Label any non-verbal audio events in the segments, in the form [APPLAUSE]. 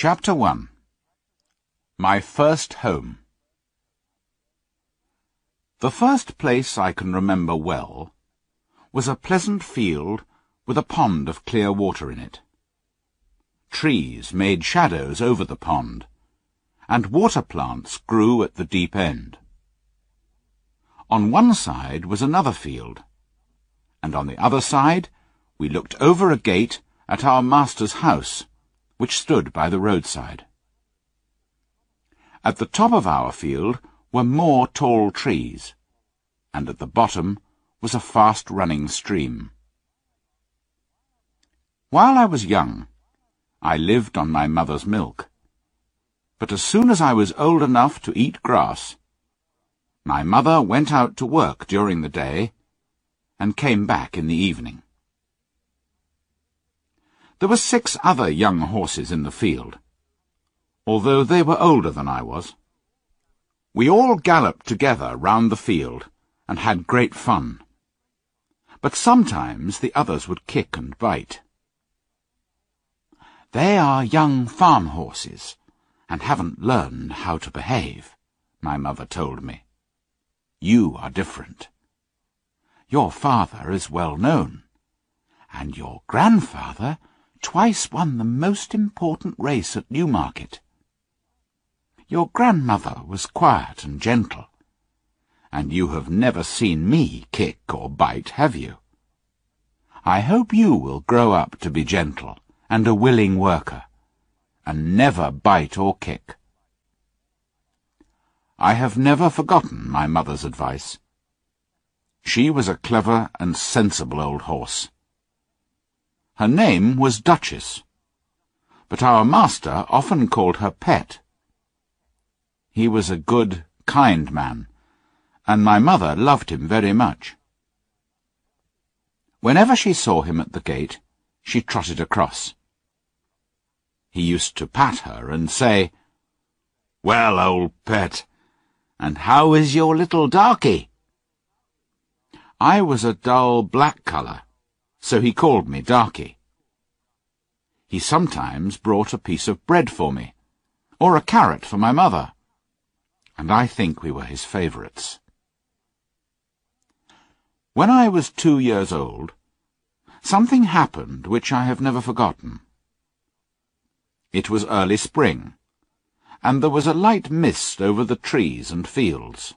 Chapter 1 My First Home The first place I can remember well was a pleasant field with a pond of clear water in it. Trees made shadows over the pond, and water plants grew at the deep end. On one side was another field, and on the other side we looked over a gate at our master's house which stood by the roadside. At the top of our field were more tall trees, and at the bottom was a fast-running stream. While I was young, I lived on my mother's milk. But as soon as I was old enough to eat grass, my mother went out to work during the day and came back in the evening. There were six other young horses in the field, although they were older than I was. We all galloped together round the field and had great fun. But sometimes the others would kick and bite. They are young farm horses, and haven't learned how to behave, my mother told me. You are different. Your father is well known, and your grandfather twice won the most important race at Newmarket. Your grandmother was quiet and gentle, and you have never seen me kick or bite, have you? I hope you will grow up to be gentle and a willing worker, and never bite or kick. I have never forgotten my mother's advice. She was a clever and sensible old horse. Her name was Duchess, but our master often called her Pet. He was a good, kind man, and my mother loved him very much. Whenever she saw him at the gate, she trotted across. He used to pat her and say, Well, old pet, and how is your little darky? I was a dull black colour, so he called me Darky. He sometimes brought a piece of bread for me, or a carrot for my mother, and I think we were his favourites. When I was two years old, something happened which I have never forgotten. It was early spring, and there was a light mist over the trees and fields.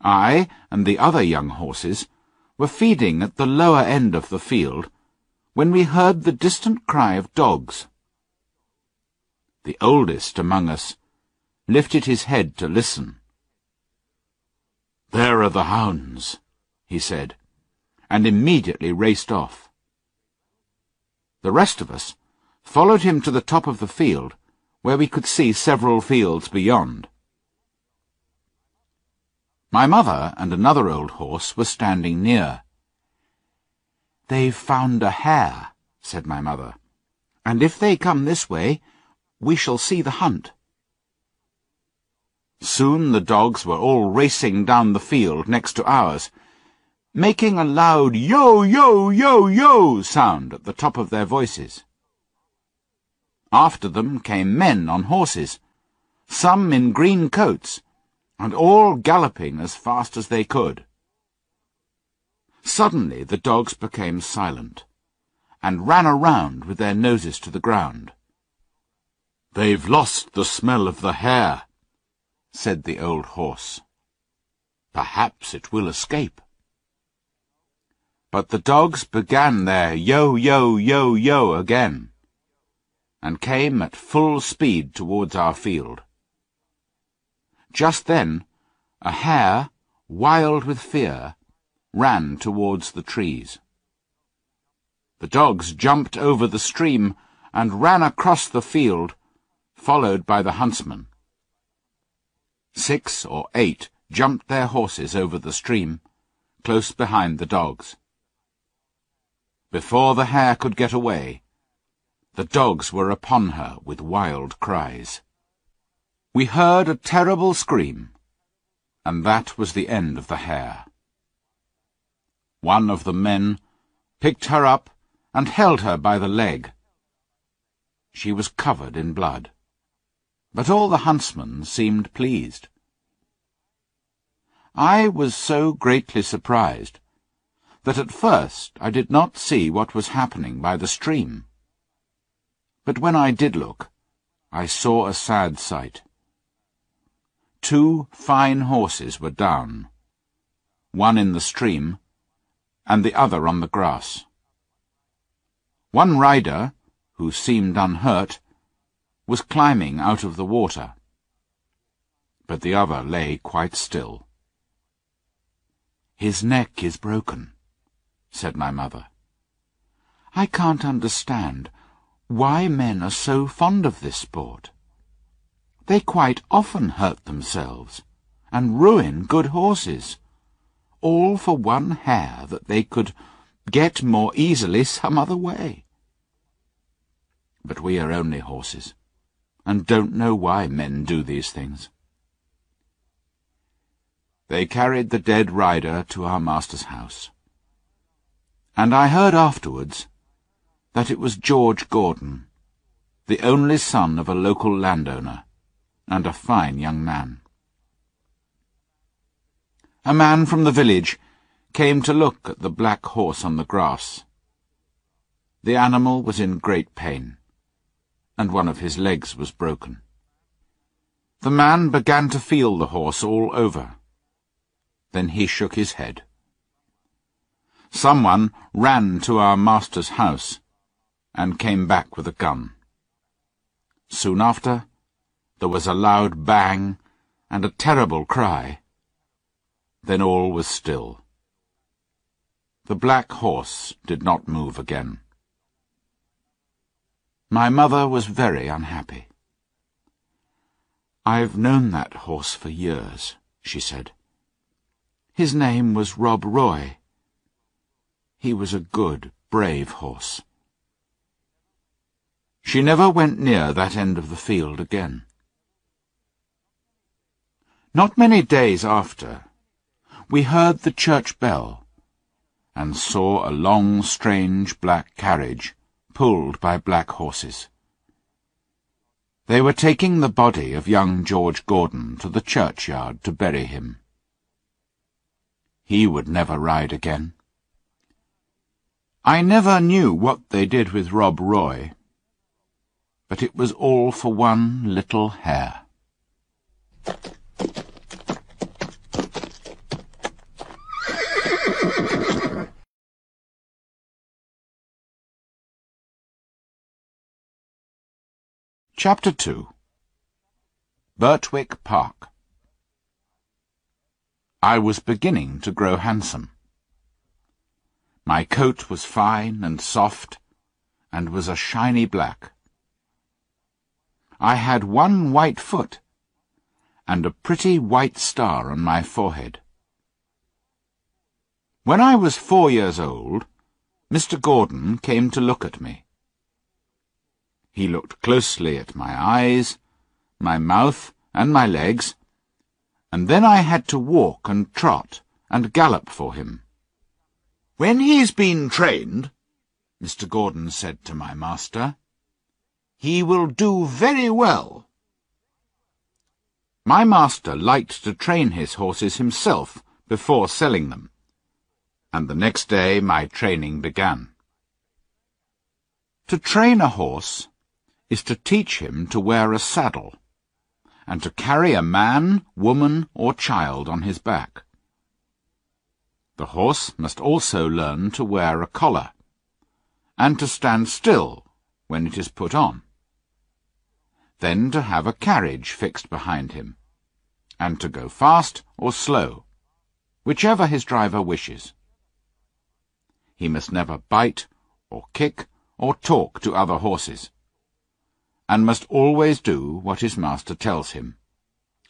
I and the other young horses were feeding at the lower end of the field when we heard the distant cry of dogs. The oldest among us lifted his head to listen. There are the hounds, he said, and immediately raced off. The rest of us followed him to the top of the field, where we could see several fields beyond. My mother and another old horse were standing near. They've found a hare, said my mother, and if they come this way, we shall see the hunt. Soon the dogs were all racing down the field next to ours, making a loud yo, yo, yo, yo sound at the top of their voices. After them came men on horses, some in green coats, and all galloping as fast as they could. Suddenly the dogs became silent, and ran around with their noses to the ground. They've lost the smell of the hare, said the old horse. Perhaps it will escape. But the dogs began their yo, yo, yo, yo again, and came at full speed towards our field. Just then, a hare, wild with fear, ran towards the trees. The dogs jumped over the stream and ran across the field, followed by the huntsman. Six or eight jumped their horses over the stream, close behind the dogs. Before the hare could get away, the dogs were upon her with wild cries. We heard a terrible scream, and that was the end of the hare. One of the men picked her up and held her by the leg. she was covered in blood. But all the huntsmen seemed pleased. I was so greatly surprised that at first I did not see what was happening by the stream. But when I did look, I saw a sad sight. Two fine horses were down, one in the stream, and the other on the grass. One rider, who seemed unhurt, was climbing out of the water, but the other lay quite still. His neck is broken, said my mother. I can't understand why men are so fond of this sport. They quite often hurt themselves and ruin good horses, all for one hare that they could get more easily some other way. But we are only horses, and don't know why men do these things. They carried the dead rider to our master's house. And I heard afterwards that it was George Gordon, the only son of a local landowner, and a fine young man. A man from the village came to look at the black horse on the grass. The animal was in great pain, and one of his legs was broken. The man began to feel the horse all over. Then he shook his head. Someone ran to our master's house and came back with a gun. Soon after, there was a loud bang and a terrible cry. Then all was still. The black horse did not move again. My mother was very unhappy. I've known that horse for years, she said. His name was Rob Roy. He was a good, brave horse. She never went near that end of the field again. Not many days after, we heard the church bell, and saw a long, strange black carriage pulled by black horses. They were taking the body of young George Gordon to the churchyard to bury him. He would never ride again. I never knew what they did with Rob Roy, but it was all for one little hare. Chapter 2 Birtwick Park I was beginning to grow handsome. My coat was fine and soft, and was a shiny black. I had one white foot, and a pretty white star on my forehead. When I was four years old, Mr. Gordon came to look at me. He looked closely at my eyes, my mouth, and my legs, and then I had to walk and trot and gallop for him. When he's been trained, Mr. Gordon said to my master, he will do very well. My master liked to train his horses himself before selling them, and the next day my training began. To train a horse is to teach him to wear a saddle and to carry a man, woman, or child on his back. The horse must also learn to wear a collar, and to stand still when it is put on. Then to have a carriage fixed behind him, and to go fast or slow, whichever his driver wishes. He must never bite, or kick, or talk to other horses and must always do what his master tells him,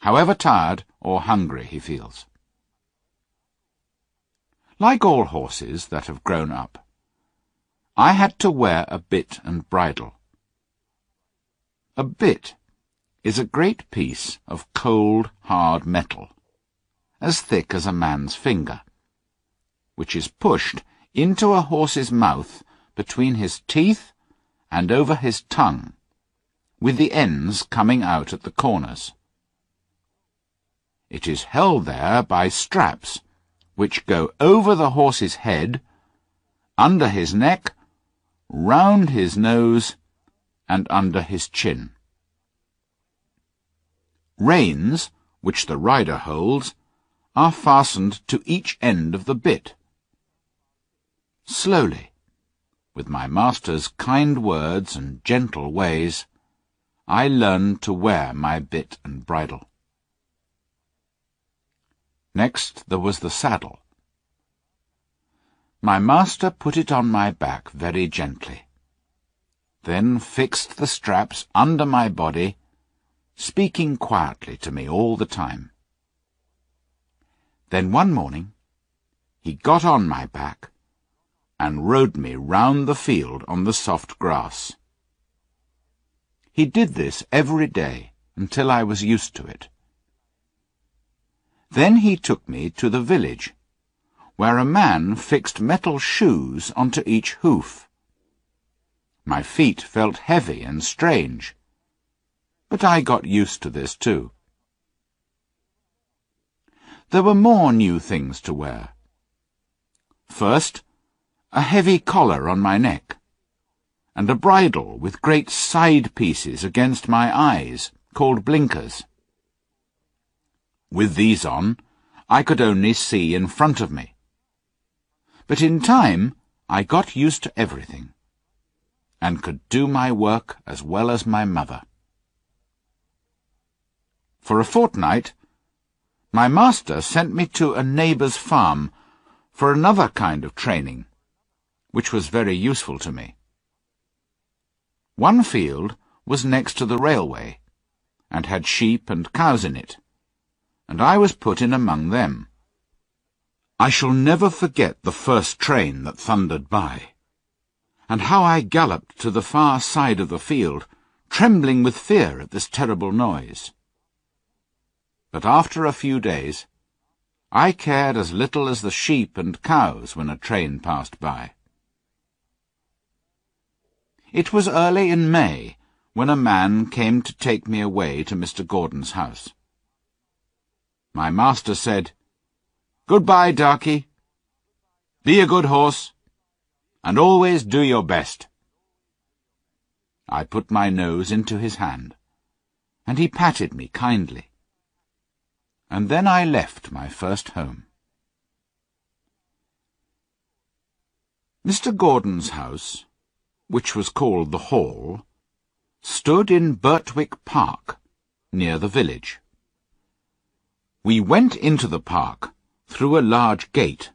however tired or hungry he feels. Like all horses that have grown up, I had to wear a bit and bridle. A bit is a great piece of cold, hard metal, as thick as a man's finger, which is pushed into a horse's mouth between his teeth and over his tongue with the ends coming out at the corners. It is held there by straps, which go over the horse's head, under his neck, round his nose, and under his chin. Reins, which the rider holds, are fastened to each end of the bit. Slowly, with my master's kind words and gentle ways, I learned to wear my bit and bridle. Next there was the saddle. My master put it on my back very gently, then fixed the straps under my body, speaking quietly to me all the time. Then one morning he got on my back and rode me round the field on the soft grass. He did this every day until I was used to it. Then he took me to the village, where a man fixed metal shoes onto each hoof. My feet felt heavy and strange, but I got used to this too. There were more new things to wear. First, a heavy collar on my neck, and a bridle with great side pieces against my eyes, called blinkers. With these on, I could only see in front of me. But in time, I got used to everything, and could do my work as well as my mother. For a fortnight, my master sent me to a neighbour's farm for another kind of training, which was very useful to me. One field was next to the railway, and had sheep and cows in it, and I was put in among them. I shall never forget the first train that thundered by, and how I galloped to the far side of the field, trembling with fear at this terrible noise. But after a few days, I cared as little as the sheep and cows when a train passed by. It was early in May when a man came to take me away to Mr. Gordon's house. My master said, Goodbye, Darky. Be a good horse, and always do your best. I put my nose into his hand, and he patted me kindly and then I left my first home. Mr. Gordon's house, which was called the Hall, stood in Birtwick Park, near the village. We went into the park through a large gate,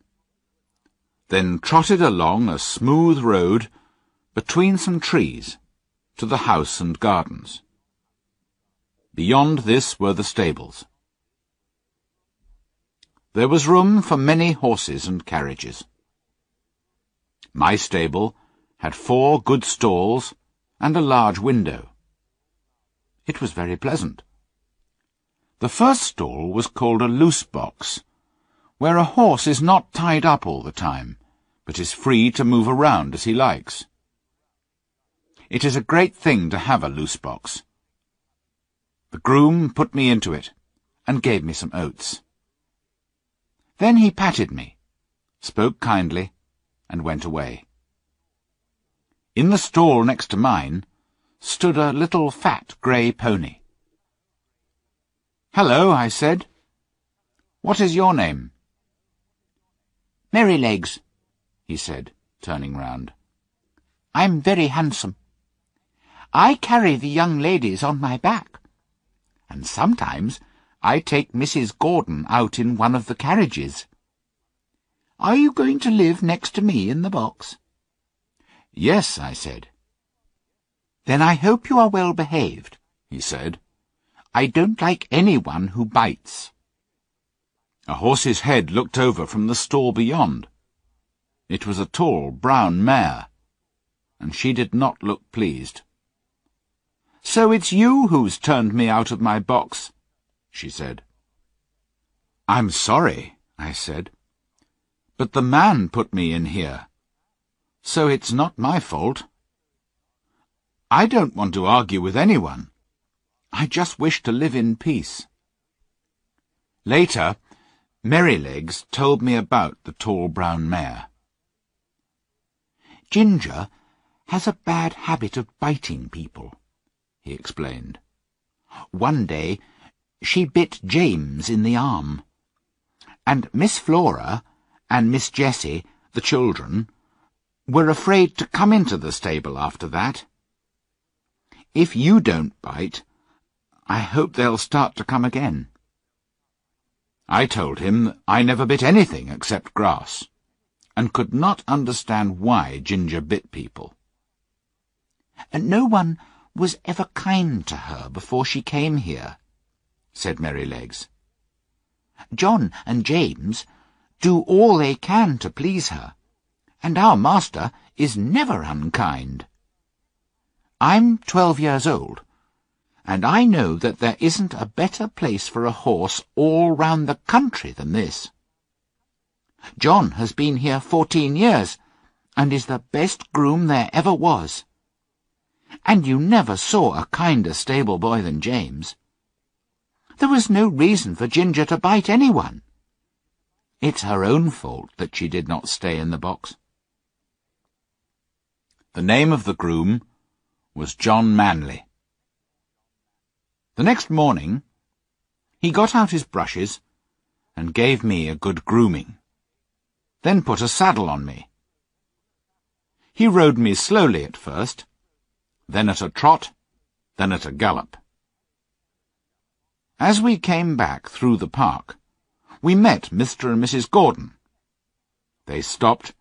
then trotted along a smooth road between some trees to the house and gardens. Beyond this were the stables. There was room for many horses and carriages. My stable had four good stalls and a large window. It was very pleasant. The first stall was called a loose box, where a horse is not tied up all the time, but is free to move around as he likes. It is a great thing to have a loose box. The groom put me into it, and gave me some oats. Then he patted me, spoke kindly, and went away. In the stall next to mine stood a little fat grey pony. Hello, I said. What is your name? Merrylegs, he said, turning round. I'm very handsome. I carry the young ladies on my back, and sometimes I take Mrs. Gordon out in one of the carriages. Are you going to live next to me in the box? Yes, I said. Then I hope you are well behaved, he said. I don't like anyone who bites. A horse's head looked over from the stall beyond. It was a tall, brown mare, and she did not look pleased. So it's you who's turned me out of my box, she said. I'm sorry, I said, but the man put me in here, so it's not my fault. I don't want to argue with anyone. I just wish to live in peace. Later, Merrylegs told me about the tall brown mare. Ginger has a bad habit of biting people, he explained. One day she bit James in the arm, and Miss Flora and Miss Jessie, the children, were afraid to come into the stable after that. If you don't bite, I hope they'll start to come again. I told him I never bit anything except grass, and could not understand why Ginger bit people. And no one was ever kind to her before she came here, said Merrylegs. John and James do all they can to please her, and our master is never unkind. I'm twelve years old, and I know that there isn't a better place for a horse all round the country than this. John has been here fourteen years, and is the best groom there ever was. And you never saw a kinder stable boy than James. There was no reason for Ginger to bite anyone. It's her own fault that she did not stay in the box. The name of the groom was John Manley. The next morning, he got out his brushes and gave me a good grooming, then put a saddle on me. He rode me slowly at first, then at a trot, then at a gallop. As we came back through the park, we met Mr. and Mrs. Gordon. They stopped,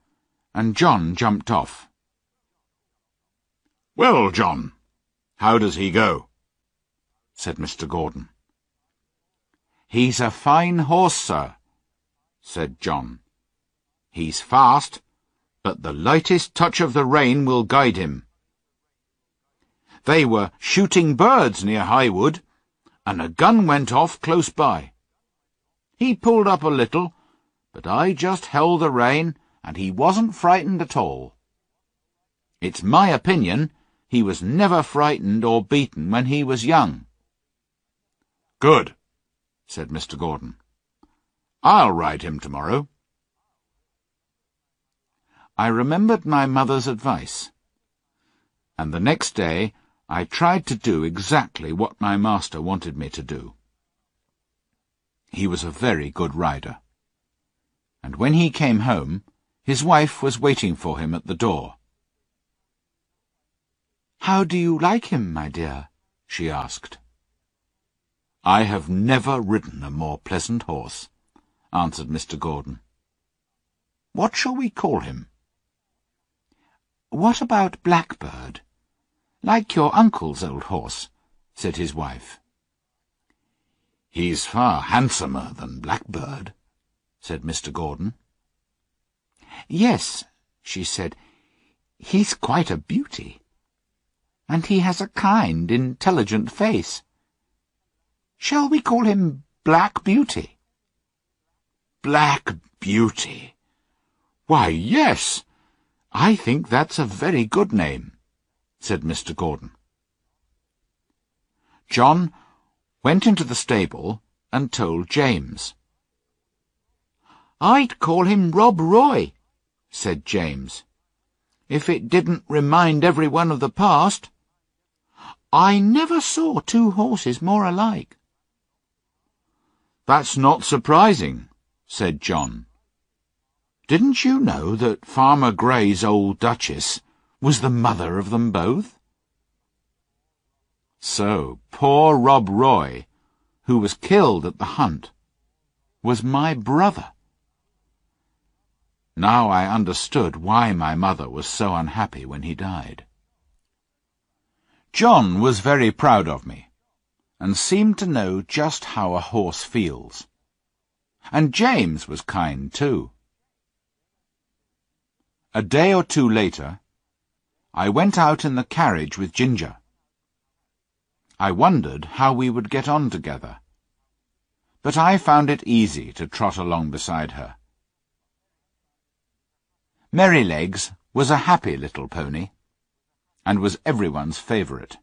and John jumped off. Well, John, how does he go? said Mr. Gordon. He's a fine horse, sir, said John. He's fast, but the lightest touch of the rein will guide him. They were shooting birds near Highwood, and a gun went off close by. He pulled up a little, but I just held the rein, and he wasn't frightened at all. It's my opinion he was never frightened or beaten when he was young. Good, said Mr. Gordon. I'll ride him tomorrow. I remembered my mother's advice, and the next day I tried to do exactly what my master wanted me to do. He was a very good rider, and when he came home, his wife was waiting for him at the door. How do you like him, my dear? she asked. I have never ridden a more pleasant horse, answered Mr. Gordon. What shall we call him? What about Blackbird? Like your uncle's old horse, said his wife. He's far handsomer than Blackbird, said Mr. Gordon. Yes, she said, he's quite a beauty. And he has a kind, intelligent face. Shall we call him Black Beauty? Black Beauty? Why, yes. I think that's a very good name, said Mr. Gordon. John went into the stable and told James. I'd call him Rob Roy, said James, if it didn't remind everyone of the past. I never saw two horses more alike. That's not surprising, said John. Didn't you know that Farmer Grey's old Duchess was the mother of them both? So, poor Rob Roy, who was killed at the hunt, was my brother. Now I understood why my mother was so unhappy when he died. John was very proud of me and seemed to know just how a horse feels. And James was kind too. A day or two later, I went out in the carriage with Ginger. I wondered how we would get on together, but I found it easy to trot along beside her. Merrylegs was a happy little pony, and was everyone's favourite.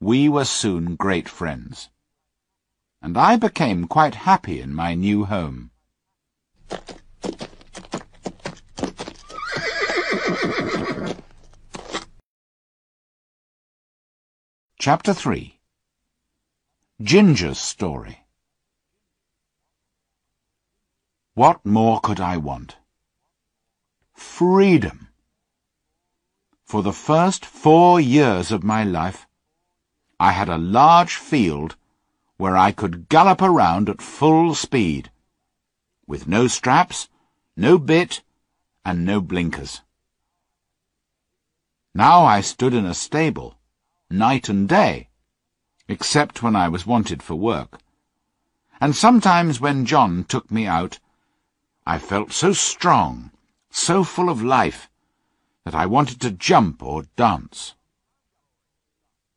We were soon great friends, and I became quite happy in my new home. Chapter 3 Ginger's Story What more could I want? Freedom. For the first four years of my life, I had a large field where I could gallop around at full speed, with no straps, no bit, and no blinkers. Now I stood in a stable night and day, except when I was wanted for work. And sometimes when John took me out, I felt so strong, so full of life, that I wanted to jump or dance.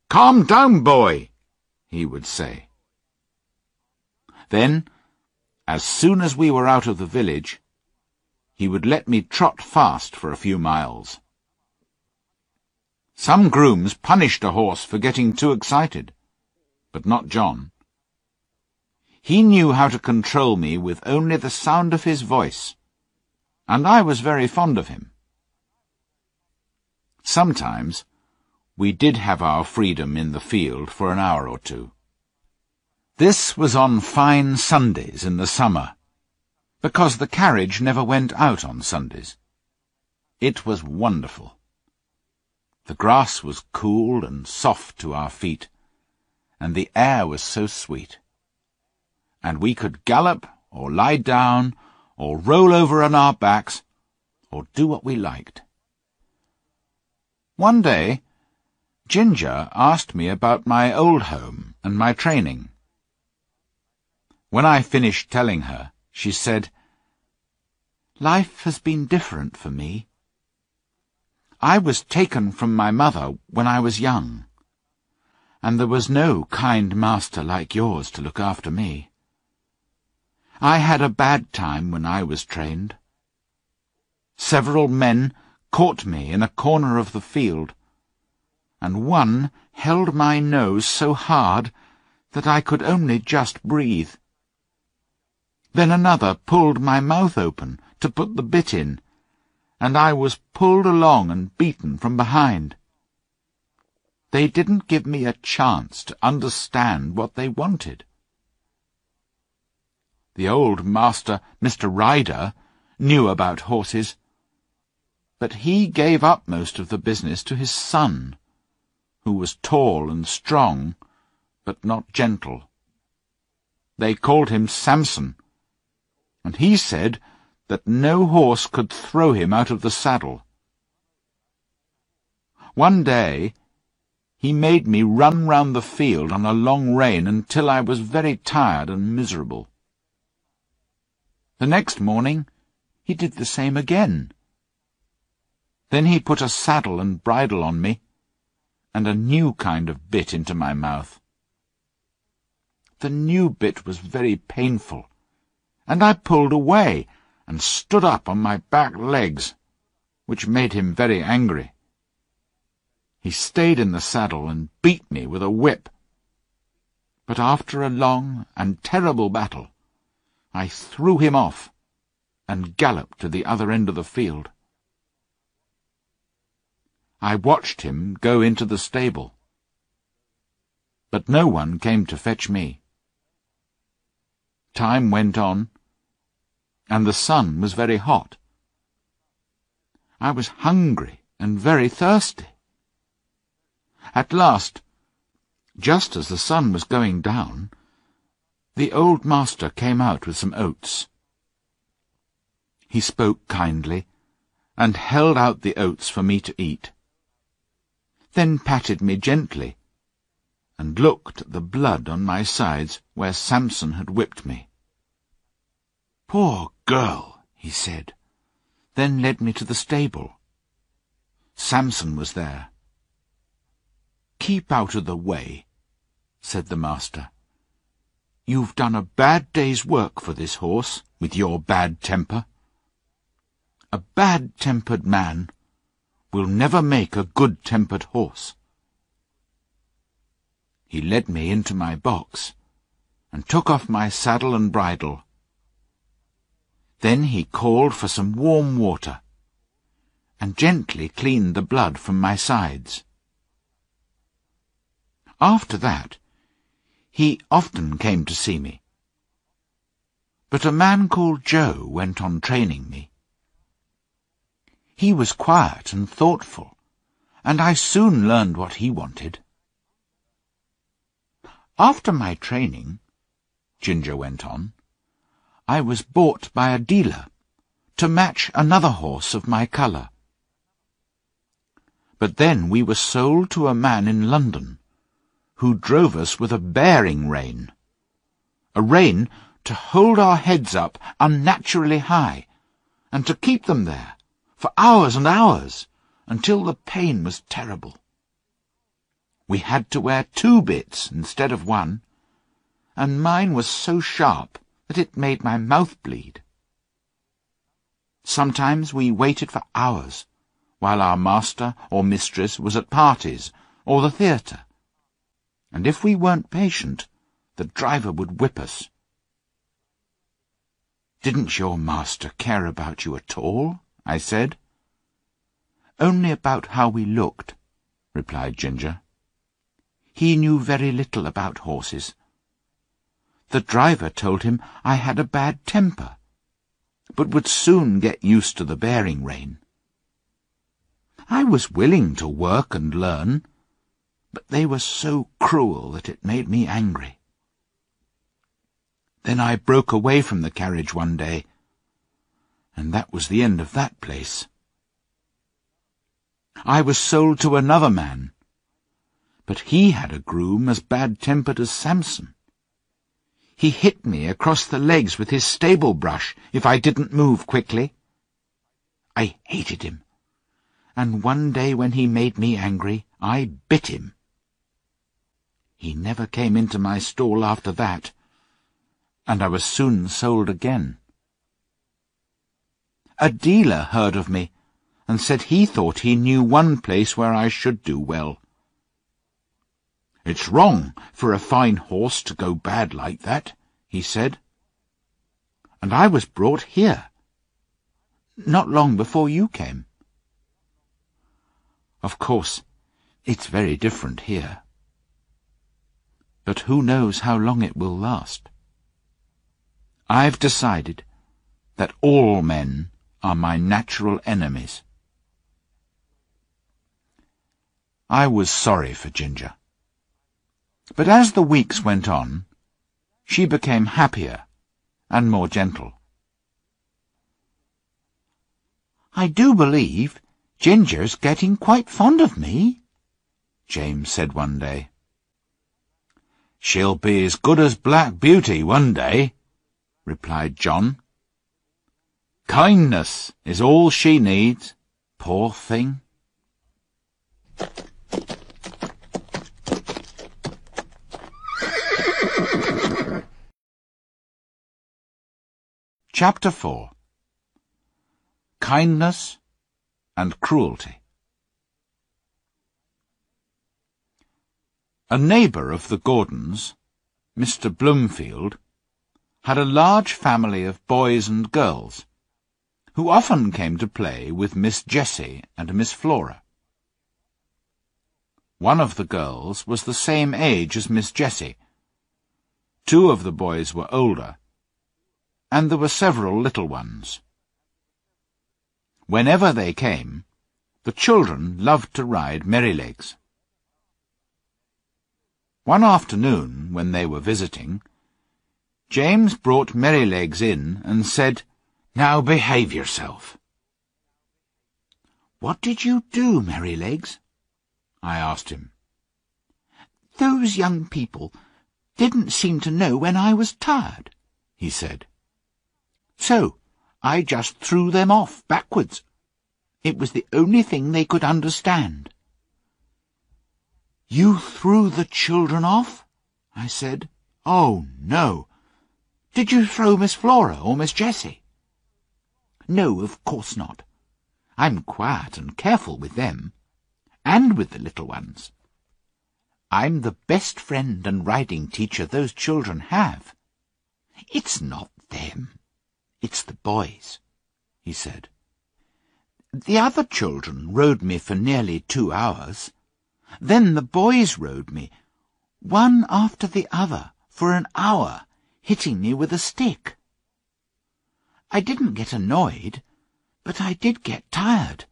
Calm down, boy, he would say. Then, as soon as we were out of the village, he would let me trot fast for a few miles. Some grooms punished a horse for getting too excited, but not John. He knew how to control me with only the sound of his voice, and I was very fond of him. Sometimes we did have our freedom in the field for an hour or two. This was on fine Sundays in the summer, because the carriage never went out on Sundays. It was wonderful. The grass was cool and soft to our feet, and the air was so sweet. And we could gallop, or lie down, or roll over on our backs, or do what we liked. One day, Ginger asked me about my old home and my training. When I finished telling her, she said, Life has been different for me. I was taken from my mother when I was young, and there was no kind master like yours to look after me. I had a bad time when I was trained. Several men caught me in a corner of the field, and one held my nose so hard that I could only just breathe. Then another pulled my mouth open to put the bit in, and I was pulled along and beaten from behind. They didn't give me a chance to understand what they wanted. The old master, Mr. Ryder, knew about horses, but he gave up most of the business to his son, who was tall and strong, but not gentle. They called him Samson, and he said that no horse could throw him out of the saddle. One day he made me run round the field on a long rein until I was very tired and miserable. The next morning he did the same again. Then he put a saddle and bridle on me, and a new kind of bit into my mouth. The new bit was very painful, and I pulled away and stood up on my back legs, which made him very angry. He stayed in the saddle and beat me with a whip. But after a long and terrible battle, I threw him off and galloped to the other end of the field. I watched him go into the stable, but no one came to fetch me. Time went on, and the sun was very hot. I was hungry and very thirsty. At last, just as the sun was going down, the old master came out with some oats. He spoke kindly, and held out the oats for me to eat, then patted me gently, and looked at the blood on my sides where Samson had whipped me. Poor girl, he said, then led me to the stable. Samson was there. Keep out of the way, said the master. You've done a bad day's work for this horse, with your bad temper. A bad-tempered man will never make a good-tempered horse. He led me into my box and took off my saddle and bridle. Then he called for some warm water and gently cleaned the blood from my sides. After that, he often came to see me. But a man called Joe went on training me. He was quiet and thoughtful, and I soon learned what he wanted. After my training, Ginger went on, I was bought by a dealer to match another horse of my colour. But then we were sold to a man in London, who drove us with a bearing rein. A rein to hold our heads up unnaturally high, and to keep them there for hours and hours, until the pain was terrible. We had to wear two bits instead of one, and mine was so sharp that it made my mouth bleed. Sometimes we waited for hours, while our master or mistress was at parties or the theatre. And if we weren't patient, the driver would whip us. Didn't your master care about you at all? I said. Only about how we looked, replied Ginger. He knew very little about horses. The driver told him I had a bad temper, but would soon get used to the bearing rein. I was willing to work and learn, but they were so cruel that it made me angry. Then I broke away from the carriage one day, and that was the end of that place. I was sold to another man, but he had a groom as bad-tempered as Samson. He hit me across the legs with his stable brush if I didn't move quickly. I hated him, and one day when he made me angry, I bit him. He never came into my stall after that, and I was soon sold again. A dealer heard of me, and said he thought he knew one place where I should do well. It's wrong for a fine horse to go bad like that, he said. And I was brought here, not long before you came. Of course, it's very different here. But who knows how long it will last? I've decided that all men are my natural enemies. I was sorry for Ginger. But as the weeks went on, she became happier and more gentle. I do believe Ginger's getting quite fond of me, James said one day. She'll be as good as Black Beauty one day, replied John. Kindness is all she needs, poor thing. Chapter 4 Kindness and Cruelty A neighbour of the Gordons, Mr. Bloomfield, had a large family of boys and girls, who often came to play with Miss Jessie and Miss Flora. One of the girls was the same age as Miss Jessie. Two of the boys were older, and there were several little ones. Whenever they came, the children loved to ride Merrylegs. One afternoon, when they were visiting, James brought Merrylegs in and said, Now behave yourself. What did you do, Merrylegs? I asked him. Those young people didn't seem to know when I was tired, he said. So I just threw them off backwards. It was the only thing they could understand. You threw the children off? I said. Oh, no. Did you throw Miss Flora or Miss Jessie? No, of course not. I'm quiet and careful with them, and with the little ones. I'm the best friend and riding teacher those children have. It's not them, it's the boys, he said. The other children rode me for nearly two hours. Then the boys rode me, one after the other, for an hour, hitting me with a stick. I didn't get annoyed, but I did get tired,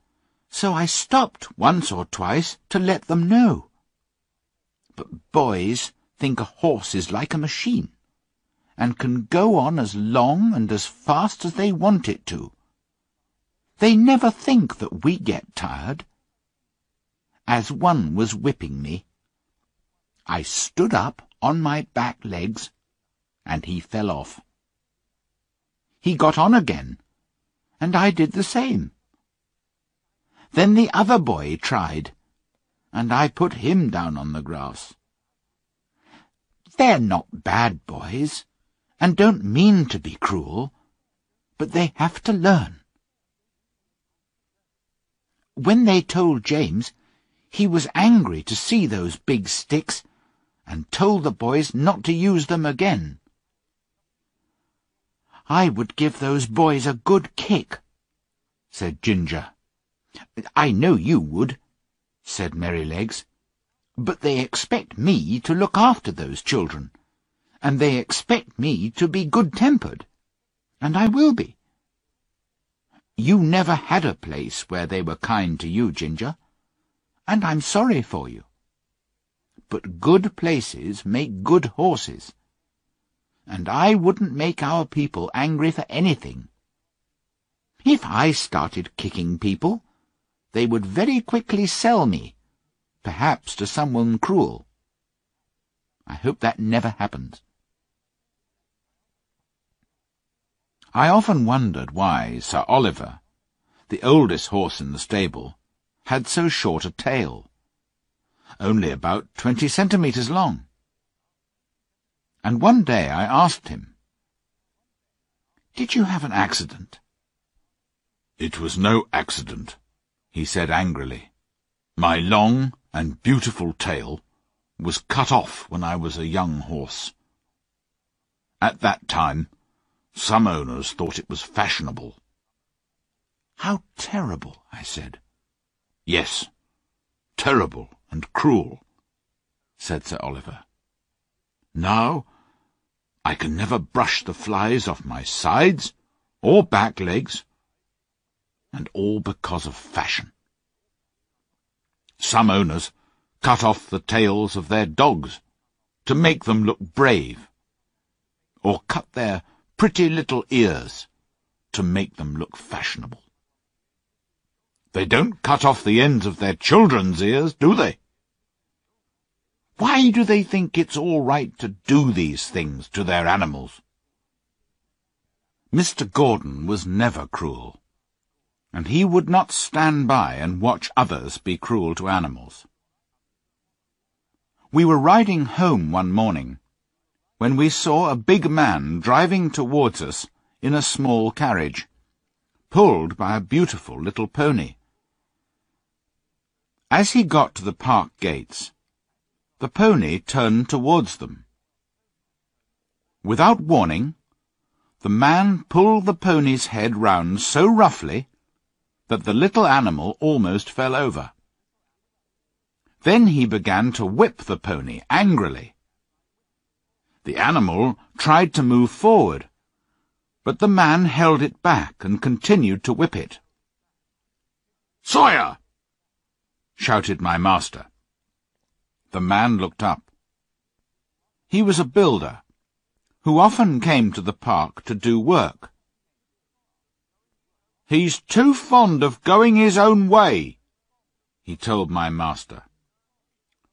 so I stopped once or twice to let them know. But boys think a horse is like a machine, and can go on as long and as fast as they want it to. They never think that we get tired. As one was whipping me, I stood up on my back legs, and he fell off. He got on again, and I did the same. Then the other boy tried, and I put him down on the grass. They're not bad boys, and don't mean to be cruel, but they have to learn. When they told James, he was angry to see those big sticks, and told the boys not to use them again. I would give those boys a good kick, said Ginger. I know you would, said Merrylegs. But they expect me to look after those children, and they expect me to be good-tempered, and I will be. You never had a place where they were kind to you, Ginger, and I'm sorry for you. But good places make good horses, and I wouldn't make our people angry for anything. If I started kicking people, they would very quickly sell me, perhaps to someone cruel. I hope that never happens. I often wondered why Sir Oliver, the oldest horse in the stable, had so short a tail, only about twenty centimetres long. And one day I asked him, Did you have an accident? It was no accident, he said angrily. My long and beautiful tail was cut off when I was a young horse. At that time, some owners thought it was fashionable. How terrible, I said. Yes, terrible and cruel, said Sir Oliver. Now, I can never brush the flies off my sides or back legs, and all because of fashion. Some owners cut off the tails of their dogs to make them look brave, or cut their pretty little ears to make them look fashionable. They don't cut off the ends of their children's ears, do they? Why do they think it's all right to do these things to their animals? Mr. Gordon was never cruel, and he would not stand by and watch others be cruel to animals. We were riding home one morning when we saw a big man driving towards us in a small carriage, pulled by a beautiful little pony. As he got to the park gates, the pony turned towards them. Without warning, the man pulled the pony's head round so roughly that the little animal almost fell over. Then he began to whip the pony angrily. The animal tried to move forward, but the man held it back and continued to whip it. Sawyer! shouted my master. The man looked up. He was a builder, who often came to the park to do work. He's too fond of going his own way, he told my master.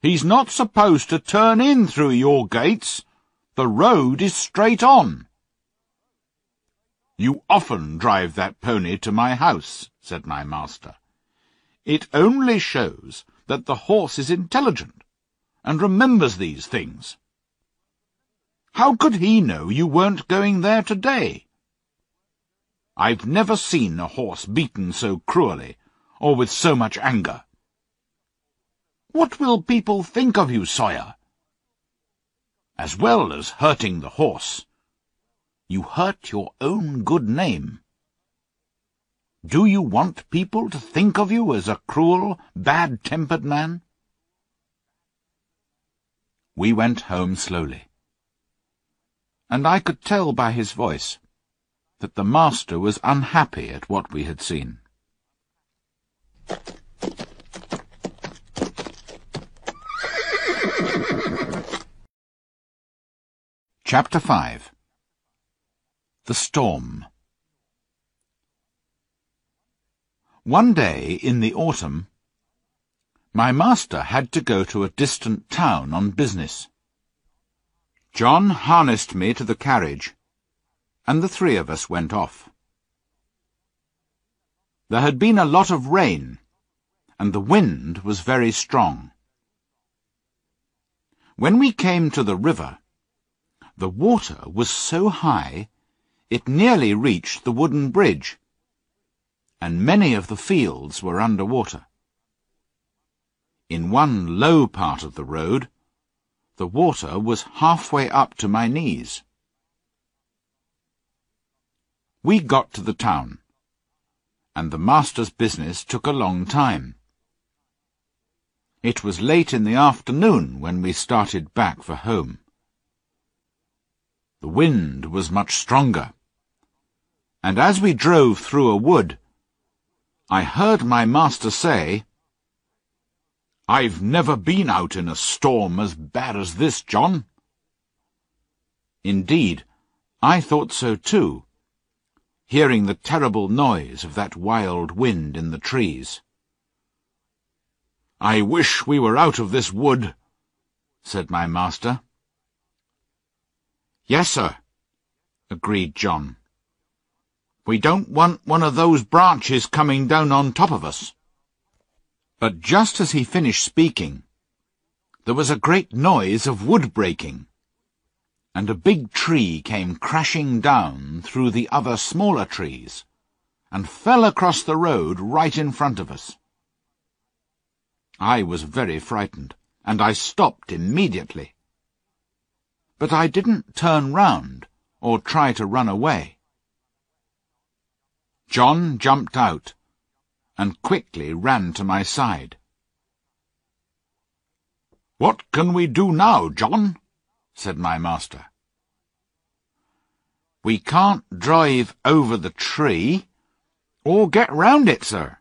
He's not supposed to turn in through your gates the road is straight on. You often drive that pony to my house, said my master. It only shows that the horse is intelligent and remembers these things. How could he know you weren't going there today? I've never seen a horse beaten so cruelly or with so much anger. What will people think of you, Sawyer? As well as hurting the horse, you hurt your own good name. Do you want people to think of you as a cruel, bad-tempered man? We went home slowly, and I could tell by his voice that the master was unhappy at what we had seen. Chapter 5 The Storm. One day in the autumn, my master had to go to a distant town on business. John harnessed me to the carriage, and the three of us went off. There had been a lot of rain, and the wind was very strong. When we came to the river, the water was so high it nearly reached the wooden bridge, and many of the fields were under water. In one low part of the road, the water was halfway up to my knees. We got to the town, and the master's business took a long time. It was late in the afternoon when we started back for home. The wind was much stronger. And as we drove through a wood, I heard my master say, I've never been out in a storm as bad as this, John. Indeed, I thought so too, hearing the terrible noise of that wild wind in the trees. I wish we were out of this wood, said my master. Yes, sir, agreed John. We don't want one of those branches coming down on top of us. But just as he finished speaking, there was a great noise of wood breaking, and a big tree came crashing down through the other smaller trees, and fell across the road right in front of us. I was very frightened, and I stopped immediately but I didn't turn round or try to run away. John jumped out and quickly ran to my side. What can we do now, John? said my master. We can't drive over the tree or get round it, sir,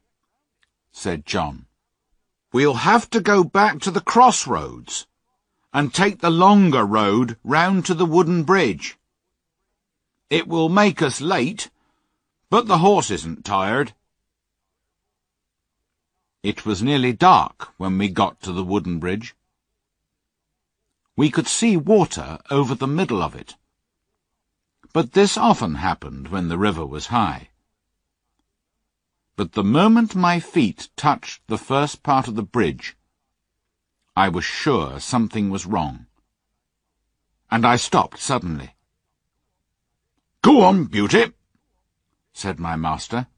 said John. We'll have to go back to the crossroads and take the longer road round to the wooden bridge. It will make us late, but the horse isn't tired. It was nearly dark when we got to the wooden bridge. We could see water over the middle of it. But this often happened when the river was high. But the moment my feet touched the first part of the bridge, I was sure something was wrong. And I stopped suddenly. Go on, Beauty, said my master,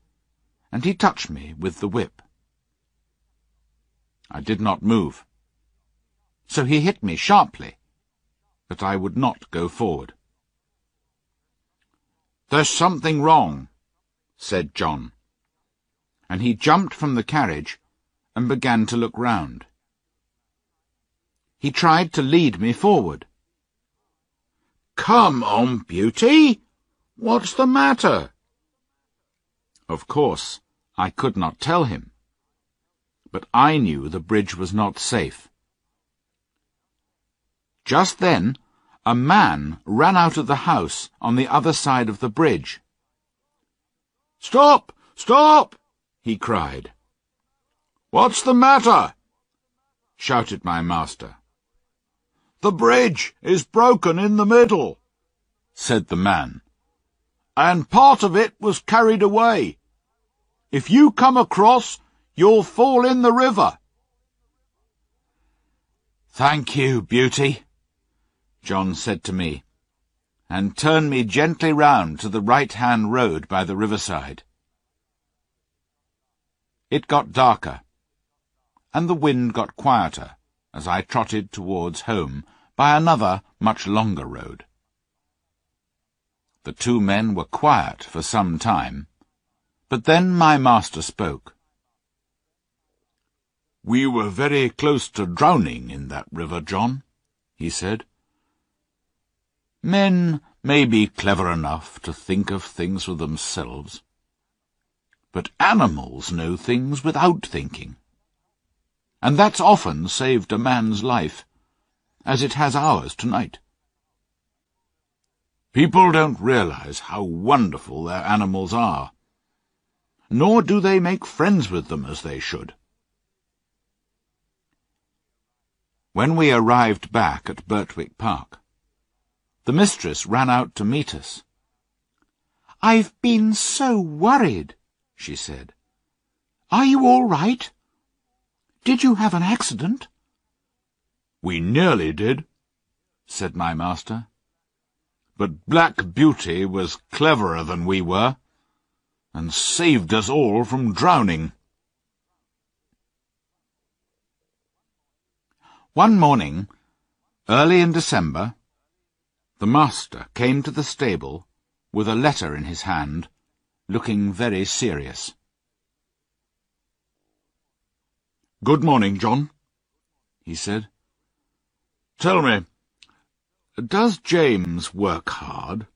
and he touched me with the whip. I did not move. So he hit me sharply, but I would not go forward. There's something wrong, said John, and he jumped from the carriage and began to look round. He tried to lead me forward. Come on, Beauty! What's the matter? Of course, I could not tell him. But I knew the bridge was not safe. Just then, a man ran out of the house on the other side of the bridge. Stop! Stop! he cried. What's the matter? shouted my master. The bridge is broken in the middle, said the man, and part of it was carried away. If you come across, you'll fall in the river. Thank you, Beauty, John said to me, and turned me gently round to the right-hand road by the riverside. It got darker, and the wind got quieter as I trotted towards home by another, much longer road. The two men were quiet for some time, but then my master spoke. We were very close to drowning in that river, John, he said. Men may be clever enough to think of things for themselves, but animals know things without thinking. And that's often saved a man's life, as it has ours tonight. People don't realize how wonderful their animals are, nor do they make friends with them as they should. When we arrived back at Birtwick Park, the mistress ran out to meet us. I've been so worried, she said. Are you all right? Did you have an accident? We nearly did, said my master. But Black Beauty was cleverer than we were, and saved us all from drowning. One morning, early in December, the master came to the stable with a letter in his hand, looking very serious. Good morning, John, he said. Tell me, does James work hard,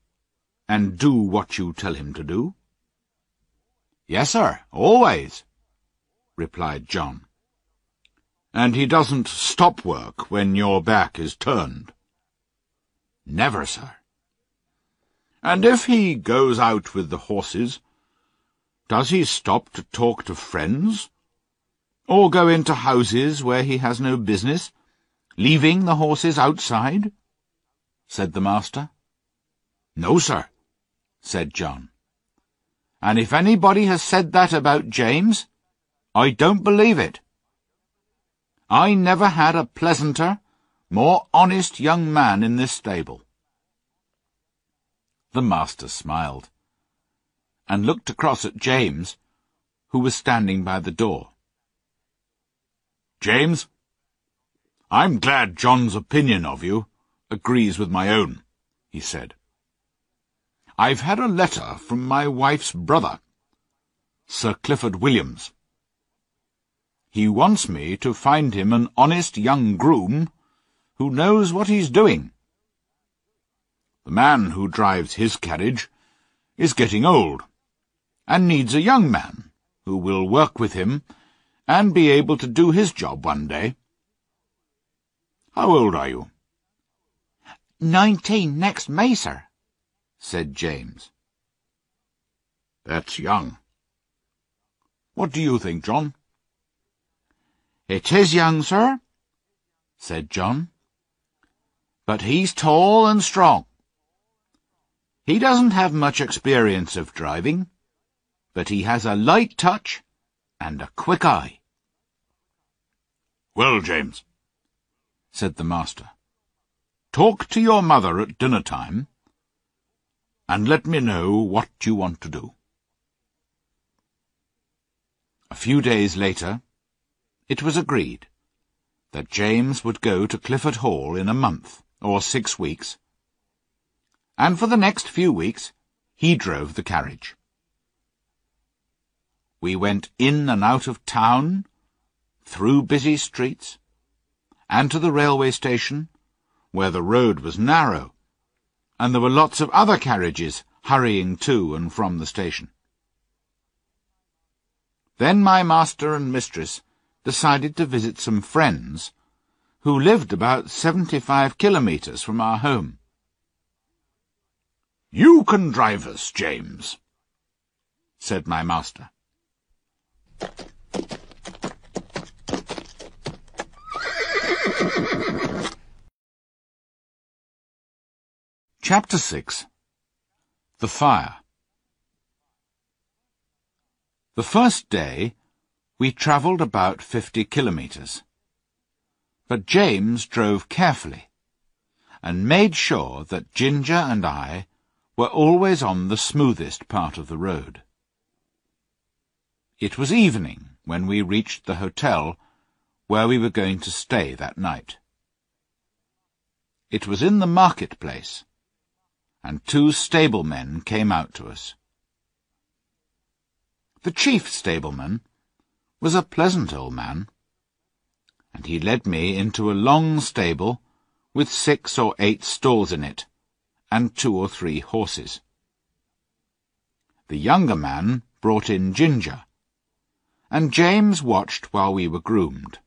and do what you tell him to do? Yes, sir, always, replied John. And he doesn't stop work when your back is turned? Never, sir. And if he goes out with the horses, does he stop to talk to friends? Or go into houses where he has no business, leaving the horses outside? said the master. No, sir, said John. And if anybody has said that about James, I don't believe it. I never had a pleasanter, more honest young man in this stable. The master smiled, and looked across at James, who was standing by the door. James, I'm glad John's opinion of you agrees with my own, he said. I've had a letter from my wife's brother, Sir Clifford Williams. He wants me to find him an honest young groom who knows what he's doing. The man who drives his carriage is getting old, and needs a young man who will work with him and be able to do his job one day. How old are you? Nineteen next May, sir, said James. That's young. What do you think, John? It is young, sir, said John. But he's tall and strong. He doesn't have much experience of driving, but he has a light touch and a quick eye. Well, James, said the master, talk to your mother at dinner time, and let me know what you want to do. A few days later, it was agreed that James would go to Clifford Hall in a month, or six weeks, and for the next few weeks he drove the carriage. We went in and out of town, through busy streets, and to the railway station, where the road was narrow, and there were lots of other carriages hurrying to and from the station. Then my master and mistress decided to visit some friends who lived about seventy-five kilometres from our home. You can drive us, James, said my master. Chapter 6 The Fire The first day we travelled about fifty kilometres. But James drove carefully, and made sure that Ginger and I were always on the smoothest part of the road. It was evening when we reached the hotel where we were going to stay that night. It was in the marketplace, and two stablemen came out to us. The chief stableman was a pleasant old man, and he led me into a long stable with six or eight stalls in it, and two or three horses. The younger man brought in Ginger, and James watched while we were groomed.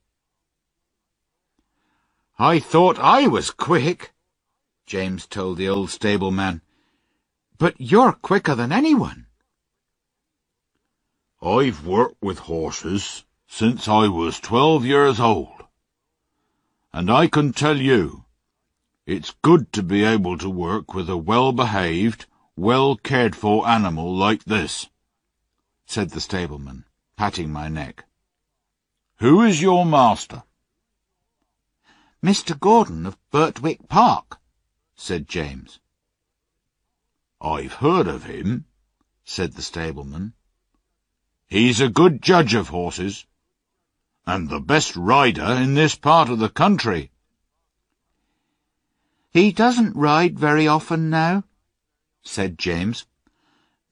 I thought I was quick, James told the old stableman, but you're quicker than anyone. I've worked with horses since I was twelve years old, and I can tell you, it's good to be able to work with a well-behaved, well-cared-for animal like this, said the stableman, patting my neck. Who is your master? Mr. Gordon of Birtwick Park, said James. I've heard of him, said the stableman. He's a good judge of horses, and the best rider in this part of the country. He doesn't ride very often now, said James.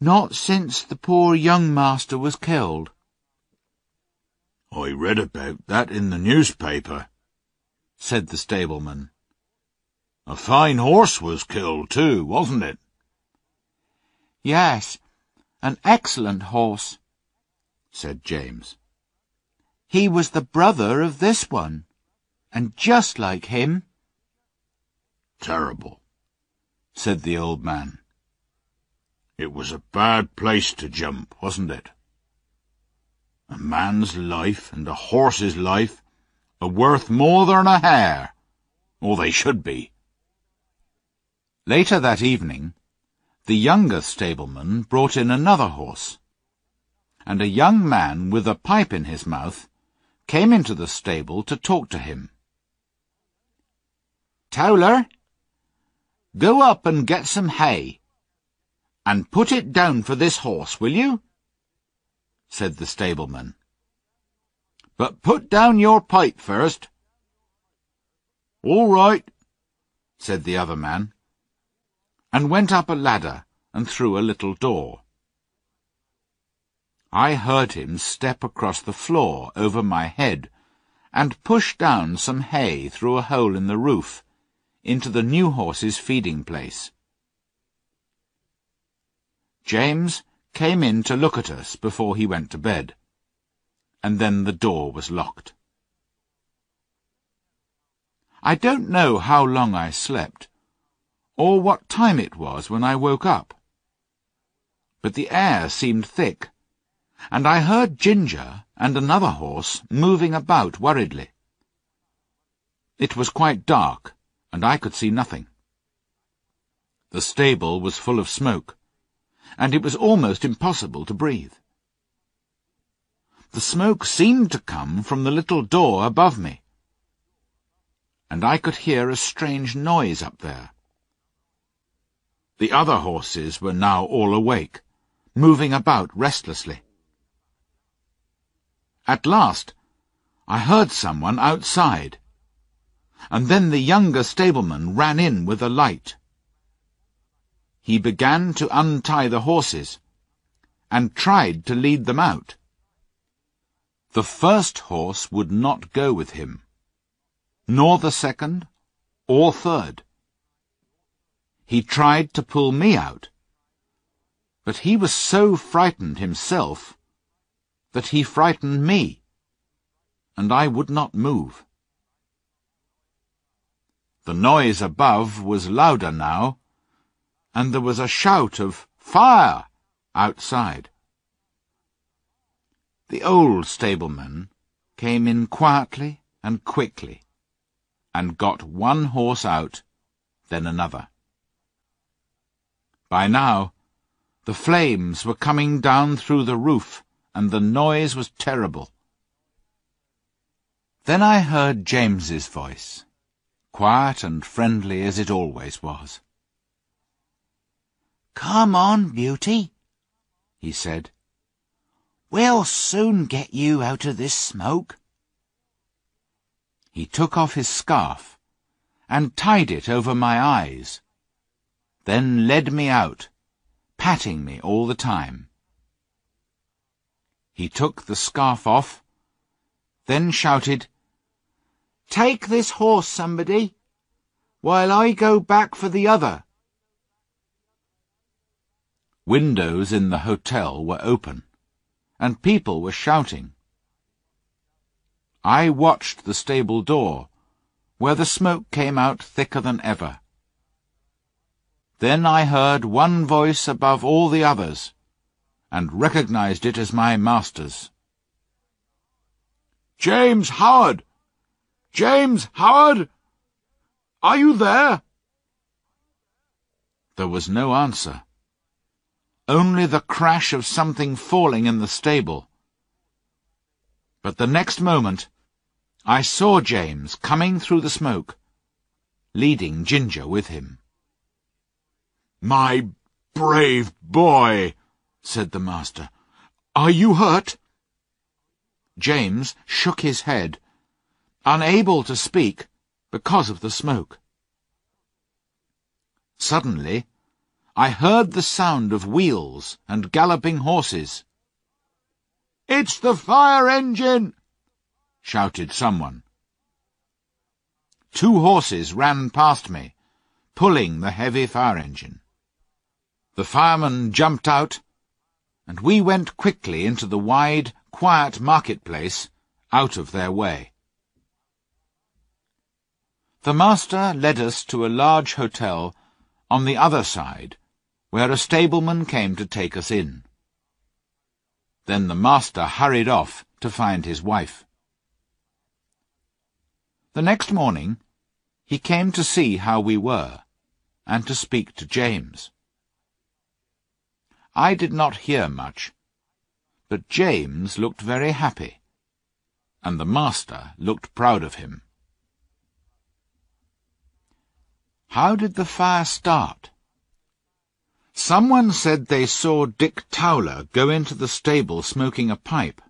Not since the poor young master was killed. I read about that in the newspaper, said the stableman. A fine horse was killed, too, wasn't it? Yes, an excellent horse, said James. He was the brother of this one, and just like him. Terrible, said the old man. It was a bad place to jump, wasn't it? A man's life and a horse's life are worth more than a hare, or they should be. Later that evening, the younger stableman brought in another horse, and a young man with a pipe in his mouth came into the stable to talk to him. Towler, go up and get some hay, and put it down for this horse, will you? said the stableman. But put down your pipe first. All right, said the other man, and went up a ladder and through a little door. I heard him step across the floor over my head and push down some hay through a hole in the roof into the new horse's feeding place. James came in to look at us before he went to bed, and then the door was locked. I don't know how long I slept, or what time it was when I woke up, but the air seemed thick and I heard Ginger and another horse moving about worriedly. It was quite dark, and I could see nothing. The stable was full of smoke, and it was almost impossible to breathe. The smoke seemed to come from the little door above me, and I could hear a strange noise up there. The other horses were now all awake, moving about restlessly. At last, I heard someone outside, and then the younger stableman ran in with a light. He began to untie the horses, and tried to lead them out. The first horse would not go with him, nor the second or third. He tried to pull me out, but he was so frightened himself that he frightened me, and I would not move. The noise above was louder now, and there was a shout of fire outside. The old stableman came in quietly and quickly, and got one horse out, then another. By now, the flames were coming down through the roof, and the noise was terrible. Then I heard James's voice, quiet and friendly as it always was. Come on, Beauty, he said. We'll soon get you out of this smoke. He took off his scarf and tied it over my eyes, then led me out, patting me all the time. He took the scarf off, then shouted, Take this horse, somebody, while I go back for the other. Windows in the hotel were open, and people were shouting. I watched the stable door, where the smoke came out thicker than ever. Then I heard one voice above all the others, and recognized it as my master's. James Howard! James Howard! Are you there? There was no answer. Only the crash of something falling in the stable. But the next moment, I saw James coming through the smoke, leading Ginger with him. My brave boy, said the master. Are you hurt? James shook his head, unable to speak because of the smoke. Suddenly, I heard the sound of wheels and galloping horses. It's the fire engine! shouted someone. Two horses ran past me, pulling the heavy fire engine. The fireman jumped out, and we went quickly into the wide, quiet marketplace, out of their way. The master led us to a large hotel on the other side, where a stableman came to take us in. Then the master hurried off to find his wife. The next morning, he came to see how we were, and to speak to James. I did not hear much, but James looked very happy, and the master looked proud of him. How did the fire start? Someone said they saw Dick Towler go into the stable smoking a pipe,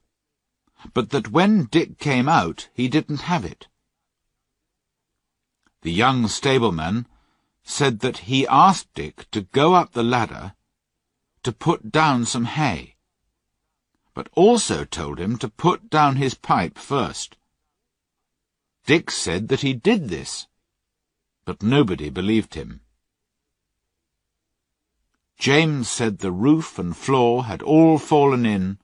but that when Dick came out he didn't have it. The young stableman said that he asked Dick to go up the ladder to put down some hay, but also told him to put down his pipe first. Dick said that he did this, but nobody believed him. James said the roof and floor had all fallen in,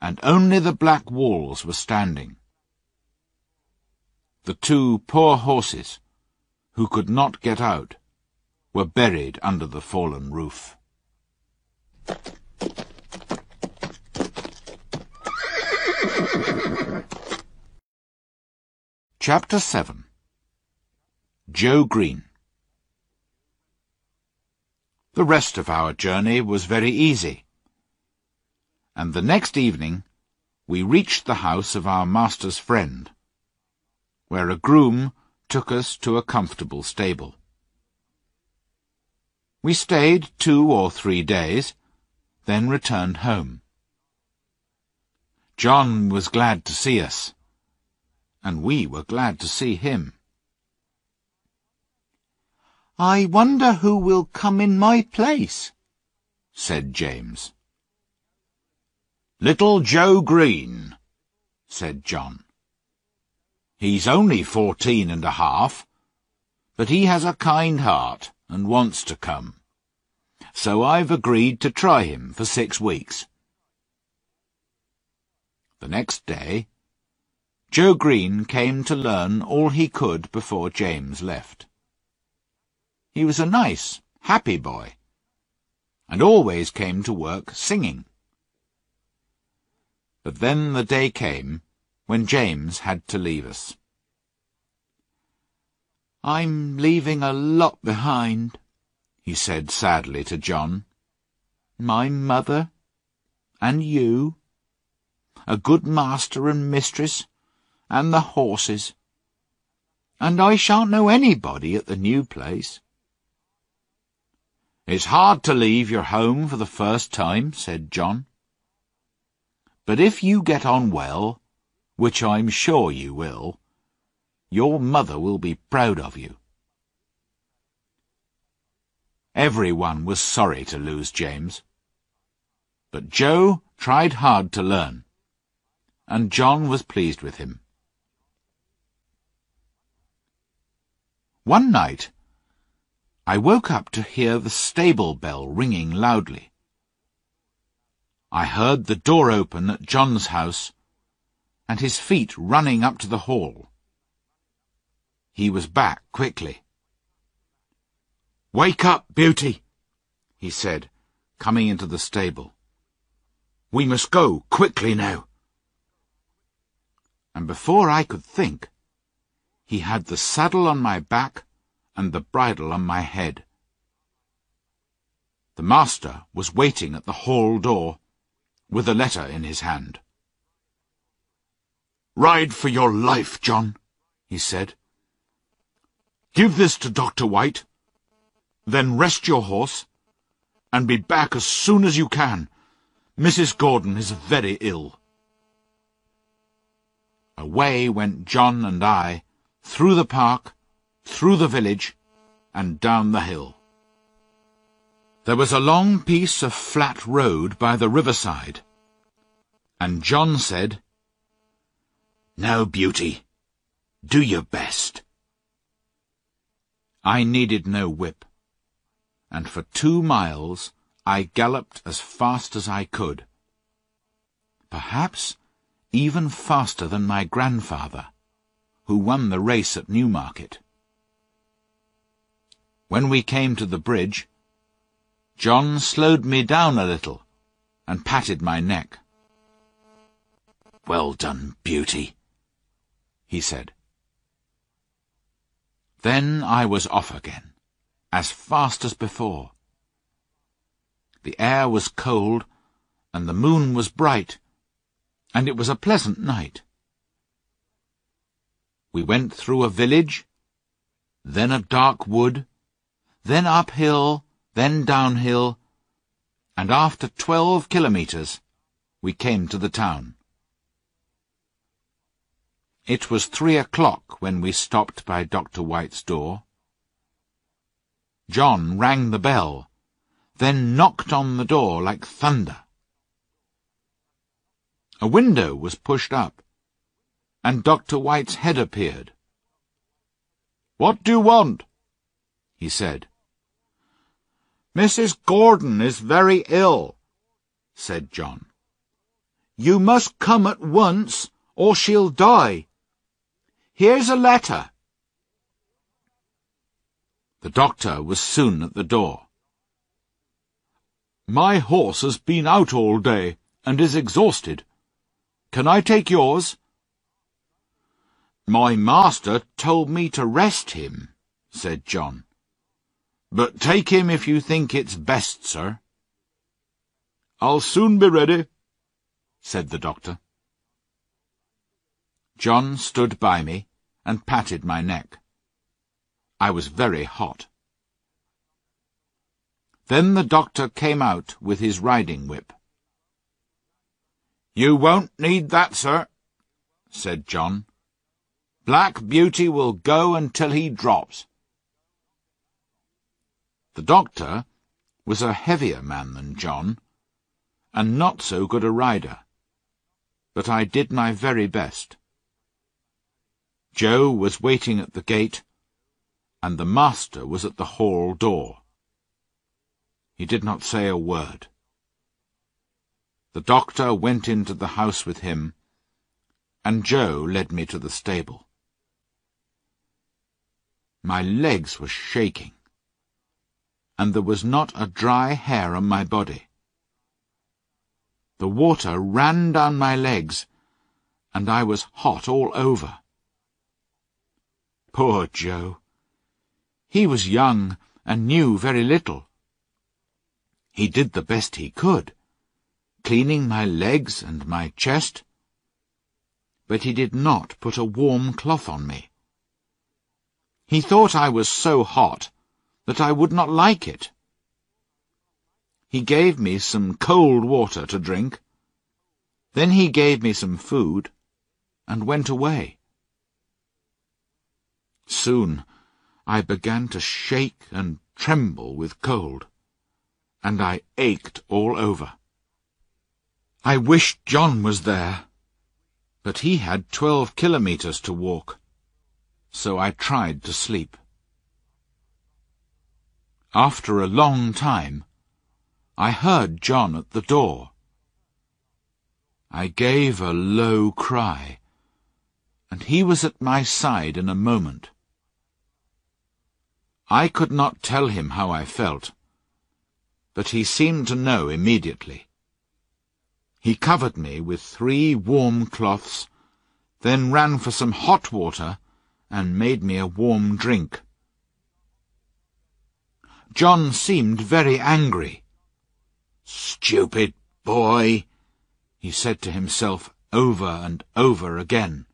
and only the black walls were standing. The two poor horses, who could not get out, were buried under the fallen roof. Chapter 7 Joe Green the rest of our journey was very easy. And the next evening we reached the house of our master's friend, where a groom took us to a comfortable stable. We stayed two or three days, then returned home. John was glad to see us, and we were glad to see him. I wonder who will come in my place, said James. Little Joe Green, said John. He's only fourteen and a half, but he has a kind heart and wants to come. So I've agreed to try him for six weeks. The next day, Joe Green came to learn all he could before James left. He was a nice, happy boy, and always came to work singing. But then the day came when James had to leave us. I'm leaving a lot behind, he said sadly to John. My mother, and you, a good master and mistress, and the horses. And I shan't know anybody at the new place. It's hard to leave your home for the first time, said John. But if you get on well, which I'm sure you will, your mother will be proud of you. Everyone was sorry to lose James. But Joe tried hard to learn, and John was pleased with him. One night, I woke up to hear the stable bell ringing loudly. I heard the door open at John's house, and his feet running up to the hall. He was back quickly. Wake up, Beauty, he said, coming into the stable. We must go quickly now. And before I could think, he had the saddle on my back and the bridle on my head. The master was waiting at the hall door with a letter in his hand. Ride for your life, John, he said. Give this to Dr. White then rest your horse, and be back as soon as you can. Mrs. Gordon is very ill. Away went John and I, through the park, through the village, and down the hill. There was a long piece of flat road by the riverside, and John said, Now, Beauty, do your best. I needed no whip and for two miles I galloped as fast as I could. Perhaps even faster than my grandfather, who won the race at Newmarket. When we came to the bridge, John slowed me down a little and patted my neck. Well done, beauty, he said. Then I was off again as fast as before. The air was cold, and the moon was bright, and it was a pleasant night. We went through a village, then a dark wood, then uphill, then downhill, and after twelve kilometres we came to the town. It was three o'clock when we stopped by Dr. White's door. John rang the bell, then knocked on the door like thunder. A window was pushed up, and Dr. White's head appeared. What do you want? he said. Mrs. Gordon is very ill, said John. You must come at once, or she'll die. Here's a letter. The doctor was soon at the door. My horse has been out all day and is exhausted. Can I take yours? My master told me to rest him, said John. But take him if you think it's best, sir. I'll soon be ready, said the doctor. John stood by me and patted my neck. I was very hot. Then the doctor came out with his riding whip. You won't need that, sir, said John. Black Beauty will go until he drops. The doctor was a heavier man than John, and not so good a rider, but I did my very best. Joe was waiting at the gate, and the master was at the hall door. He did not say a word. The doctor went into the house with him, and Joe led me to the stable. My legs were shaking, and there was not a dry hair on my body. The water ran down my legs, and I was hot all over. Poor Joe! He was young and knew very little. He did the best he could, cleaning my legs and my chest, but he did not put a warm cloth on me. He thought I was so hot that I would not like it. He gave me some cold water to drink, Then he gave me some food and went away. Soon I began to shake and tremble with cold, and I ached all over. I wished John was there, but he had twelve kilometres to walk, so I tried to sleep. After a long time, I heard John at the door. I gave a low cry, and he was at my side in a moment. I could not tell him how I felt, but he seemed to know immediately. He covered me with three warm cloths, then ran for some hot water and made me a warm drink. John seemed very angry. Stupid boy, he said to himself over and over again.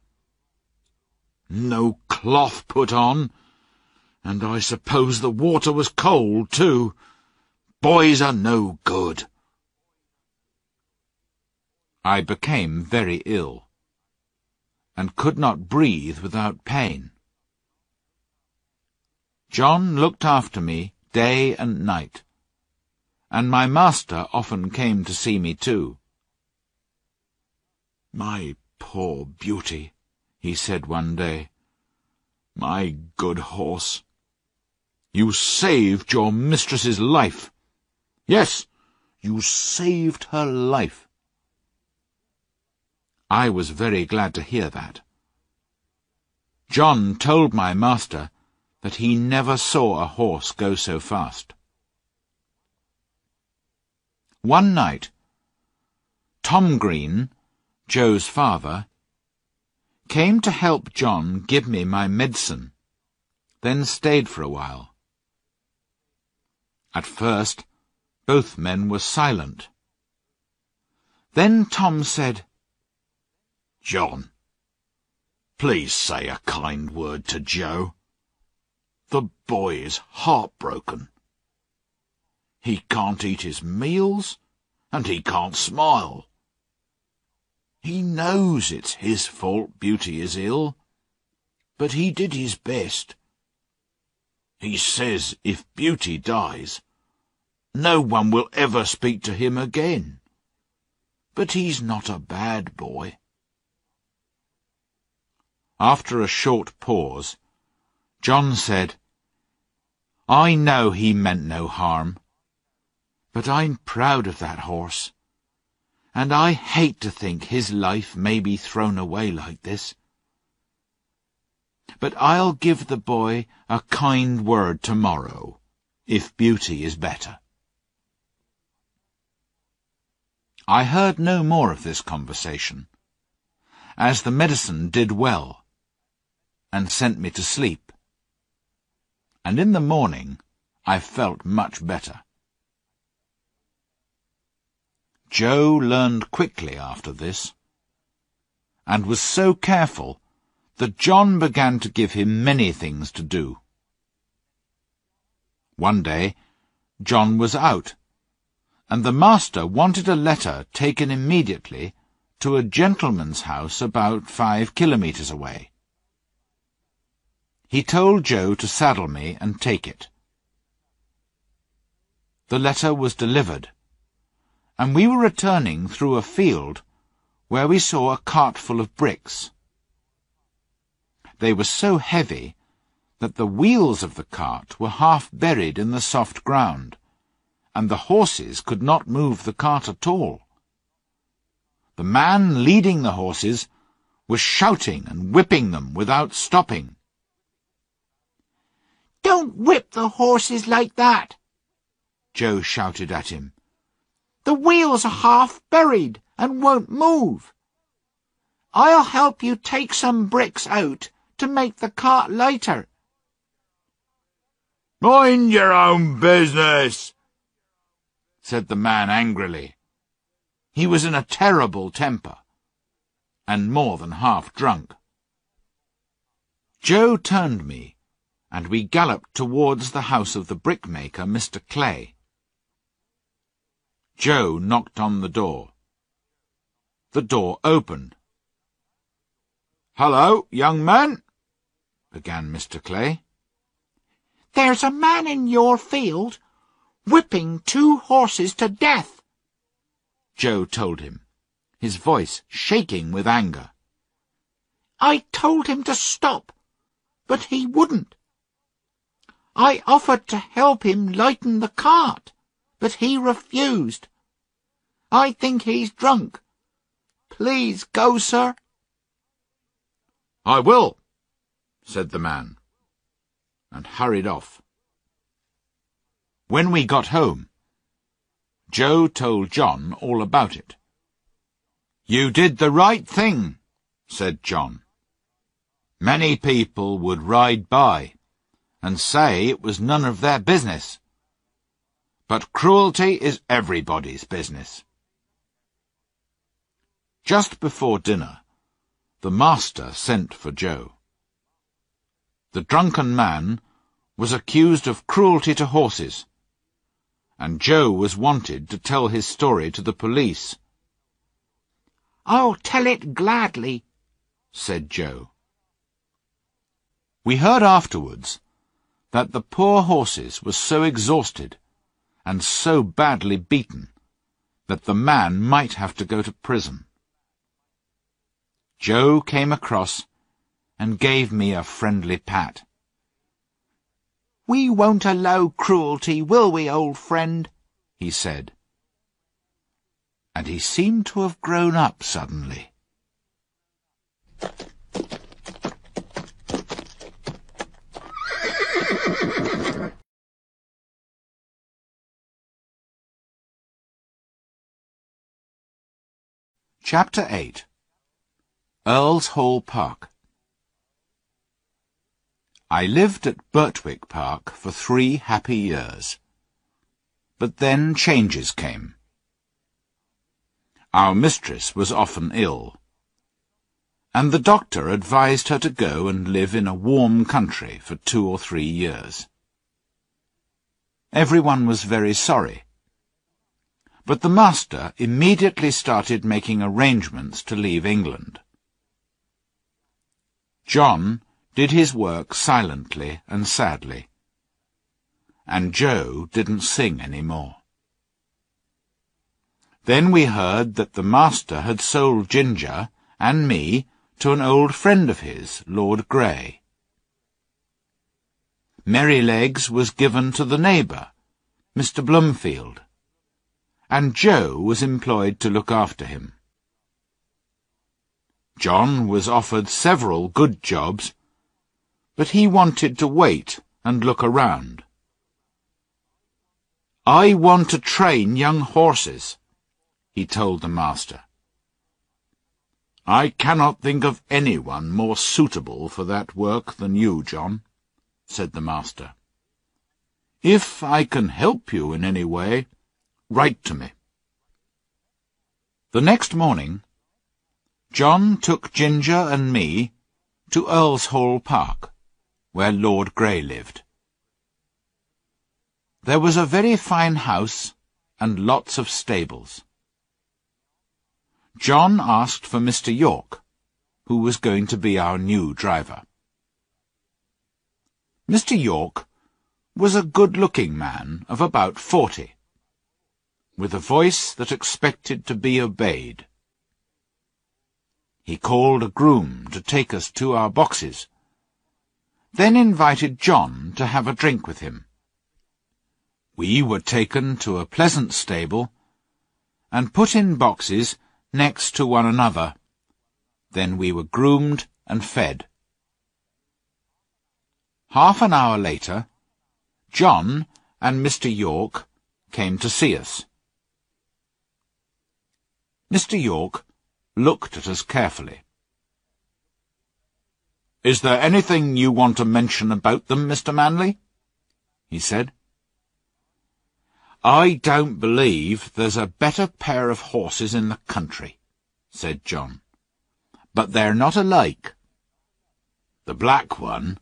No cloth put on, and I suppose the water was cold, too. Boys are no good. I became very ill, and could not breathe without pain. John looked after me day and night, and my master often came to see me too. My poor beauty, he said one day. My good horse. You saved your mistress's life. Yes, you saved her life. I was very glad to hear that. John told my master that he never saw a horse go so fast. One night, Tom Green, Joe's father, came to help John give me my medicine, then stayed for a while. At first, both men were silent. Then Tom said, John, please say a kind word to Joe. The boy is heartbroken. He can't eat his meals, and he can't smile. He knows it's his fault Beauty is ill, but he did his best. He says if Beauty dies, no one will ever speak to him again. But he's not a bad boy. After a short pause, John said, I know he meant no harm, but I'm proud of that horse, and I hate to think his life may be thrown away like this. But I'll give the boy a kind word tomorrow, if Beauty is better. I heard no more of this conversation, as the medicine did well, and sent me to sleep. And in the morning I felt much better. Joe learned quickly after this, and was so careful that John began to give him many things to do. One day, John was out and the master wanted a letter taken immediately to a gentleman's house about five kilometres away. He told Joe to saddle me and take it. The letter was delivered, and we were returning through a field where we saw a cart full of bricks. They were so heavy that the wheels of the cart were half buried in the soft ground and the horses could not move the cart at all. The man leading the horses was shouting and whipping them without stopping. Don't whip the horses like that, Joe shouted at him. The wheels are half buried and won't move. I'll help you take some bricks out to make the cart lighter. Mind your own business, said the man angrily. He was in a terrible temper, and more than half drunk. Joe turned me, and we galloped towards the house of the brickmaker, Mr. Clay. Joe knocked on the door. the door opened. Hello, young man, began Mr. Clay. There's a man in your field whipping two horses to death, Joe told him, his voice shaking with anger. I told him to stop, but he wouldn't. I offered to help him lighten the cart, but he refused. I think he's drunk. Please go, sir. I will, said the man, and hurried off. When we got home, Joe told John all about it. You did the right thing, said John. Many people would ride by and say it was none of their business. But cruelty is everybody's business. Just before dinner, the master sent for Joe. The drunken man was accused of cruelty to horses, and Joe was wanted to tell his story to the police. I'll tell it gladly, said Joe. We heard afterwards that the poor horses were so exhausted and so badly beaten that the man might have to go to prison. Joe came across and gave me a friendly pat. We won't allow cruelty, will we, old friend? he said. And he seemed to have grown up suddenly. Chapter 8 Earlshall Park I lived at Birtwick Park for three happy years. But then changes came. Our mistress was often ill, and the doctor advised her to go and live in a warm country for two or three years. Everyone was very sorry, but the master immediately started making arrangements to leave England. John did his work silently and sadly, and Joe didn't sing any more. Then we heard that the master had sold Ginger and me to an old friend of his, Lord Grey. Merrylegs was given to the neighbour, Mr. Bloomfield, and Joe was employed to look after him. John was offered several good jobs, but he wanted to wait and look around. I want to train young horses, he told the master. I cannot think of anyone more suitable for that work than you, John, said the master. If I can help you in any way, Write to me. The next morning, John took Ginger and me to Earlshall Park, where Lord Grey lived. There was a very fine house and lots of stables. John asked for Mr. York, who was going to be our new driver. Mr. York was a good-looking man of about forty with a voice that expected to be obeyed. He called a groom to take us to our boxes, then invited John to have a drink with him. We were taken to a pleasant stable and put in boxes next to one another. Then we were groomed and fed. Half an hour later, John and Mr. York came to see us. Mr. York looked at us carefully. Is there anything you want to mention about them, Mr. Manley? he said. I don't believe there's a better pair of horses in the country, said John. But they're not alike. The black one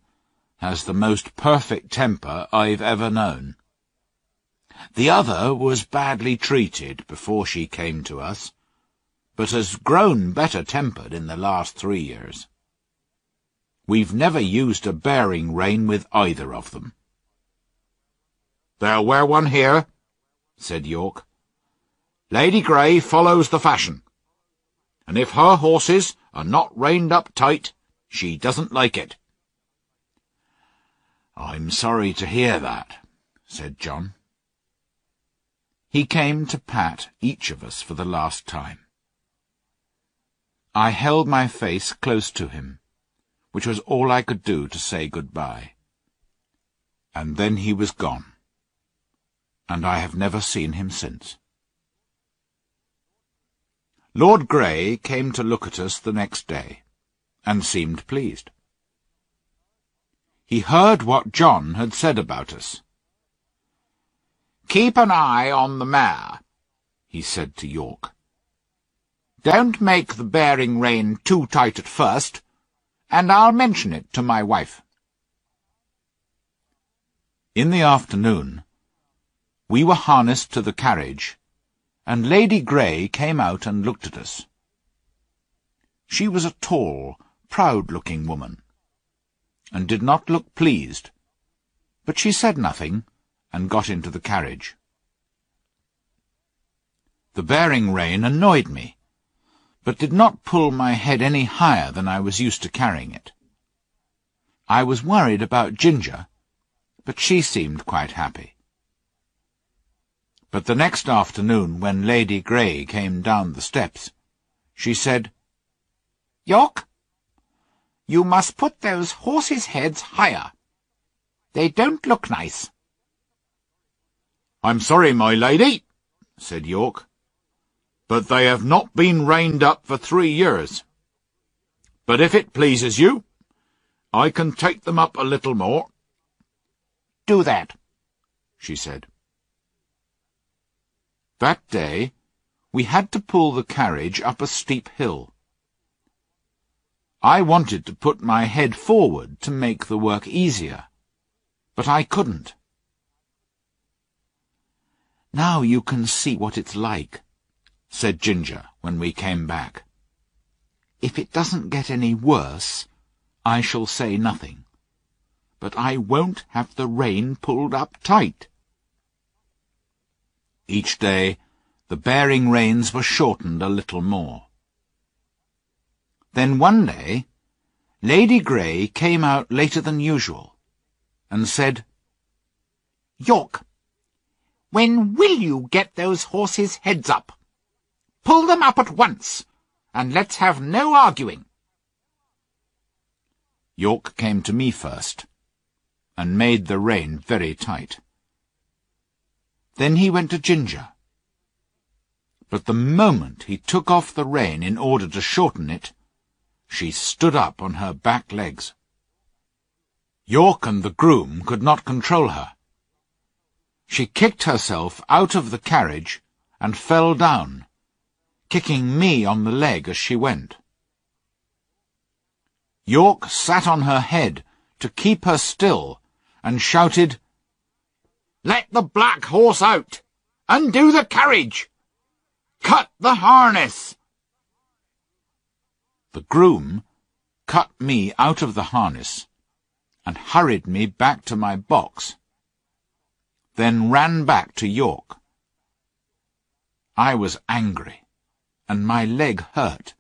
has the most perfect temper I've ever known. The other was badly treated before she came to us but has grown better-tempered in the last three years. We've never used a bearing rein with either of them. They'll wear one here, said York. Lady Grey follows the fashion, and if her horses are not reined up tight, she doesn't like it. I'm sorry to hear that, said John. He came to pat each of us for the last time. I held my face close to him, which was all I could do to say good-bye. And then he was gone, and I have never seen him since. Lord Grey came to look at us the next day, and seemed pleased. He heard what John had said about us. Keep an eye on the mare, he said to York. Don't make the bearing rein too tight at first, and I'll mention it to my wife. In the afternoon, we were harnessed to the carriage, and Lady Grey came out and looked at us. She was a tall, proud-looking woman, and did not look pleased, but she said nothing, and got into the carriage. The bearing rein annoyed me, but did not pull my head any higher than I was used to carrying it. I was worried about Ginger, but she seemed quite happy. But the next afternoon, when Lady Grey came down the steps, she said, York, you must put those horses' heads higher. They don't look nice. I'm sorry, my lady, said York, but they have not been reined up for three years. But if it pleases you, I can take them up a little more. Do that, she said. That day we had to pull the carriage up a steep hill. I wanted to put my head forward to make the work easier, but I couldn't. Now you can see what it's like, said Ginger when we came back. If it doesn't get any worse, I shall say nothing. But I won't have the rein pulled up tight. Each day the bearing reins were shortened a little more. Then one day Lady Grey came out later than usual, and said, York, when will you get those horses' heads up? Pull them up at once, and let's have no arguing. York came to me first, and made the rein very tight. Then he went to Ginger. But the moment he took off the rein in order to shorten it, she stood up on her back legs. York and the groom could not control her. She kicked herself out of the carriage and fell down, kicking me on the leg as she went. York sat on her head to keep her still and shouted, Let the black horse out! Undo the carriage! Cut the harness! The groom cut me out of the harness and hurried me back to my box, then ran back to York. I was angry and my leg hurt,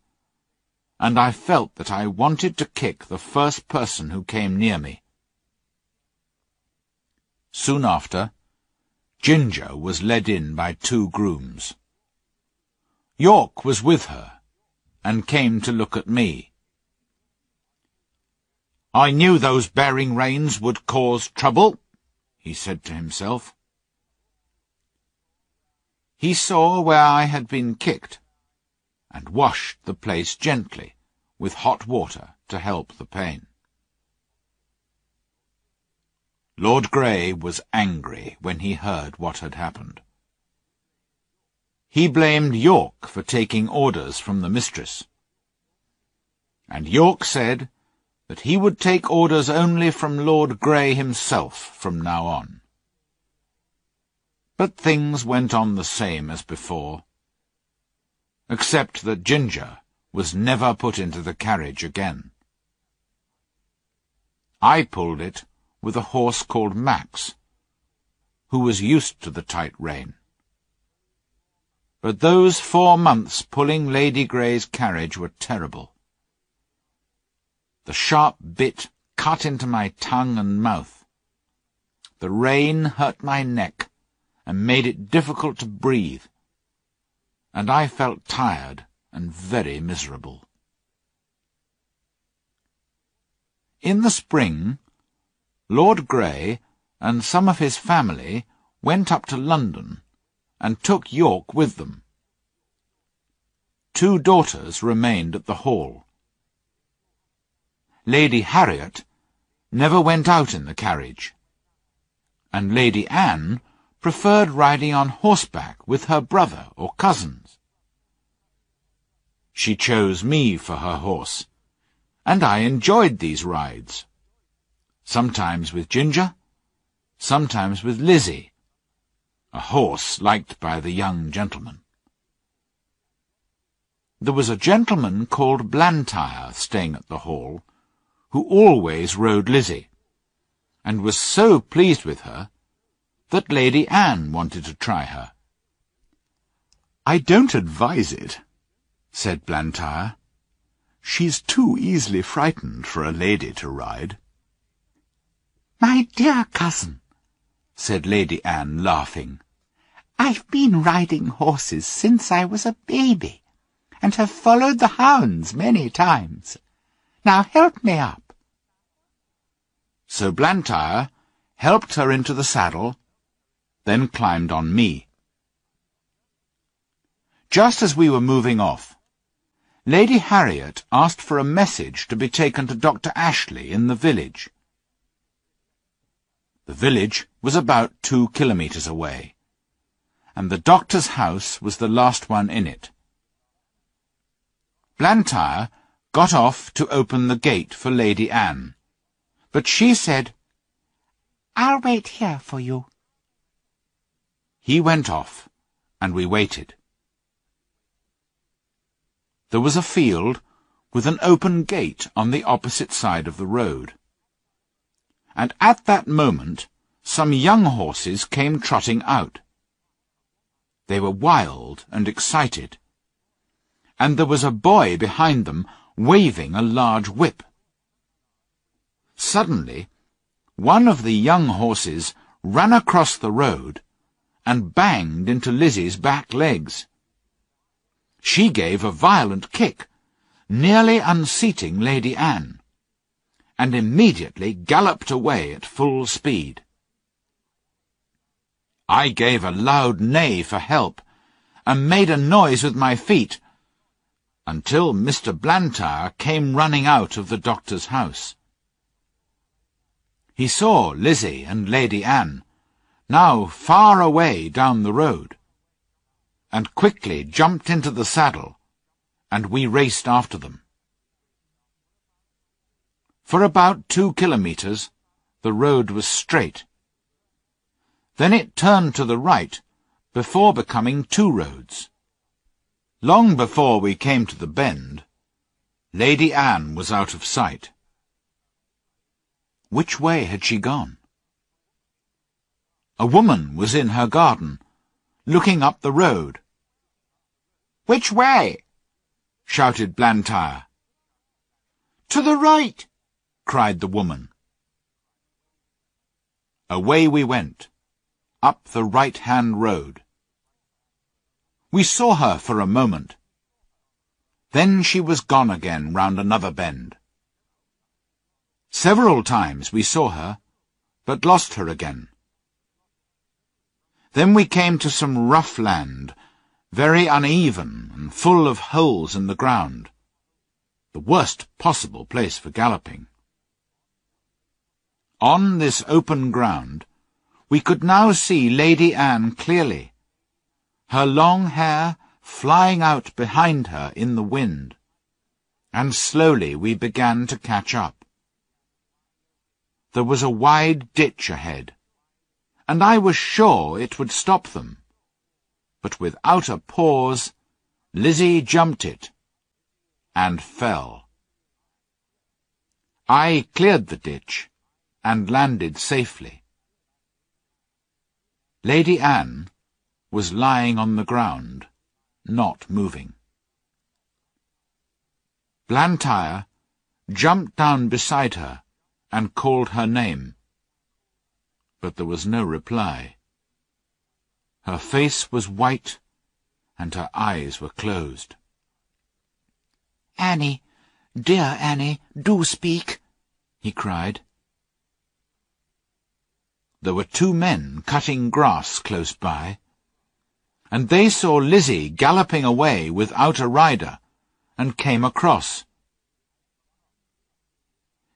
and I felt that I wanted to kick the first person who came near me. Soon after, Ginger was led in by two grooms. York was with her, and came to look at me. I knew those bearing reins would cause trouble, he said to himself. He saw where I had been kicked, and washed the place gently with hot water to help the pain. Lord Grey was angry when he heard what had happened. He blamed York for taking orders from the mistress. And York said that he would take orders only from Lord Grey himself from now on. But things went on the same as before. Except that Ginger was never put into the carriage again. I pulled it with a horse called Max, who was used to the tight rein. But those four months pulling Lady Grey's carriage were terrible. The sharp bit cut into my tongue and mouth. The rein hurt my neck and made it difficult to breathe, and I felt tired and very miserable. In the spring, Lord Grey and some of his family went up to London and took York with them. Two daughters remained at the Hall. Lady Harriet never went out in the carriage, and Lady Anne preferred riding on horseback with her brother or cousins. She chose me for her horse, and I enjoyed these rides, sometimes with Ginger, sometimes with Lizzie, a horse liked by the young gentleman. There was a gentleman called Blantyre staying at the Hall, who always rode Lizzie, and was so pleased with her that Lady Anne wanted to try her. I don't advise it, said Blantyre. She's too easily frightened for a lady to ride. My dear cousin, said Lady Anne, laughing, I've been riding horses since I was a baby, and have followed the hounds many times. Now help me up. So Blantyre helped her into the saddle, then climbed on me. Just as we were moving off, Lady Harriet asked for a message to be taken to Dr. Ashley in the village. The village was about two kilometres away and the doctor's house was the last one in it. Blantyre got off to open the gate for Lady Anne, but she said, I'll wait here for you. He went off, and we waited. There was a field with an open gate on the opposite side of the road. And at that moment some young horses came trotting out. They were wild and excited. And there was a boy behind them waving a large whip. Suddenly, one of the young horses ran across the road and banged into Lizzie's back legs. She gave a violent kick, nearly unseating Lady Anne, and immediately galloped away at full speed. I gave a loud neigh for help, and made a noise with my feet, until Mr. Blantyre came running out of the doctor's house. He saw Lizzie and Lady Anne, now far away down the road, and quickly jumped into the saddle, and we raced after them. For about two kilometres, the road was straight, then it turned to the right, before becoming two roads. Long before we came to the bend, Lady Anne was out of sight. Which way had she gone? A woman was in her garden, looking up the road. Which way? shouted Blantyre. To the right, cried the woman. Away we went up the right-hand road. We saw her for a moment. Then she was gone again round another bend. Several times we saw her, but lost her again. Then we came to some rough land, very uneven and full of holes in the ground, the worst possible place for galloping. On this open ground, we could now see Lady Anne clearly, her long hair flying out behind her in the wind, and slowly we began to catch up. There was a wide ditch ahead, and I was sure it would stop them, but without a pause Lizzie jumped it and fell. I cleared the ditch and landed safely. Lady Anne was lying on the ground, not moving. Blantyre jumped down beside her and called her name, but there was no reply. Her face was white, and her eyes were closed. Annie, dear Annie, do speak, he cried. There were two men cutting grass close by, and they saw Lizzie galloping away without a rider, and came across.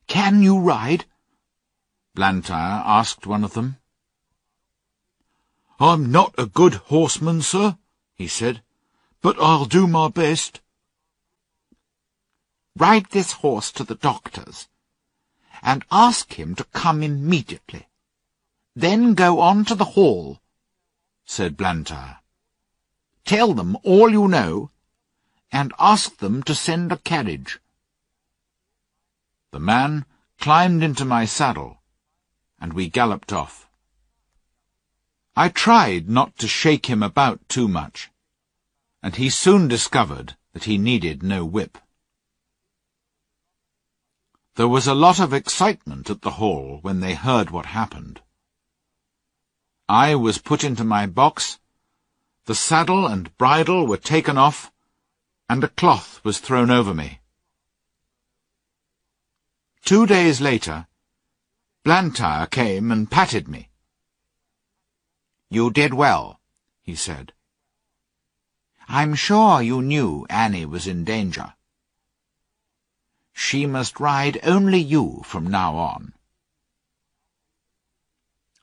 Can you ride? Blantyre asked one of them. I'm not a good horseman, sir, he said, but I'll do my best. Ride this horse to the doctor's, and ask him to come immediately. Then go on to the hall, said Blantyre. Tell them all you know, and ask them to send a carriage. The man climbed into my saddle, and we galloped off. I tried not to shake him about too much, and he soon discovered that he needed no whip. There was a lot of excitement at the hall when they heard what happened. I was put into my box, the saddle and bridle were taken off, and a cloth was thrown over me. Two days later, Blantyre came and patted me. You did well, he said. I'm sure you knew Annie was in danger. She must ride only you from now on.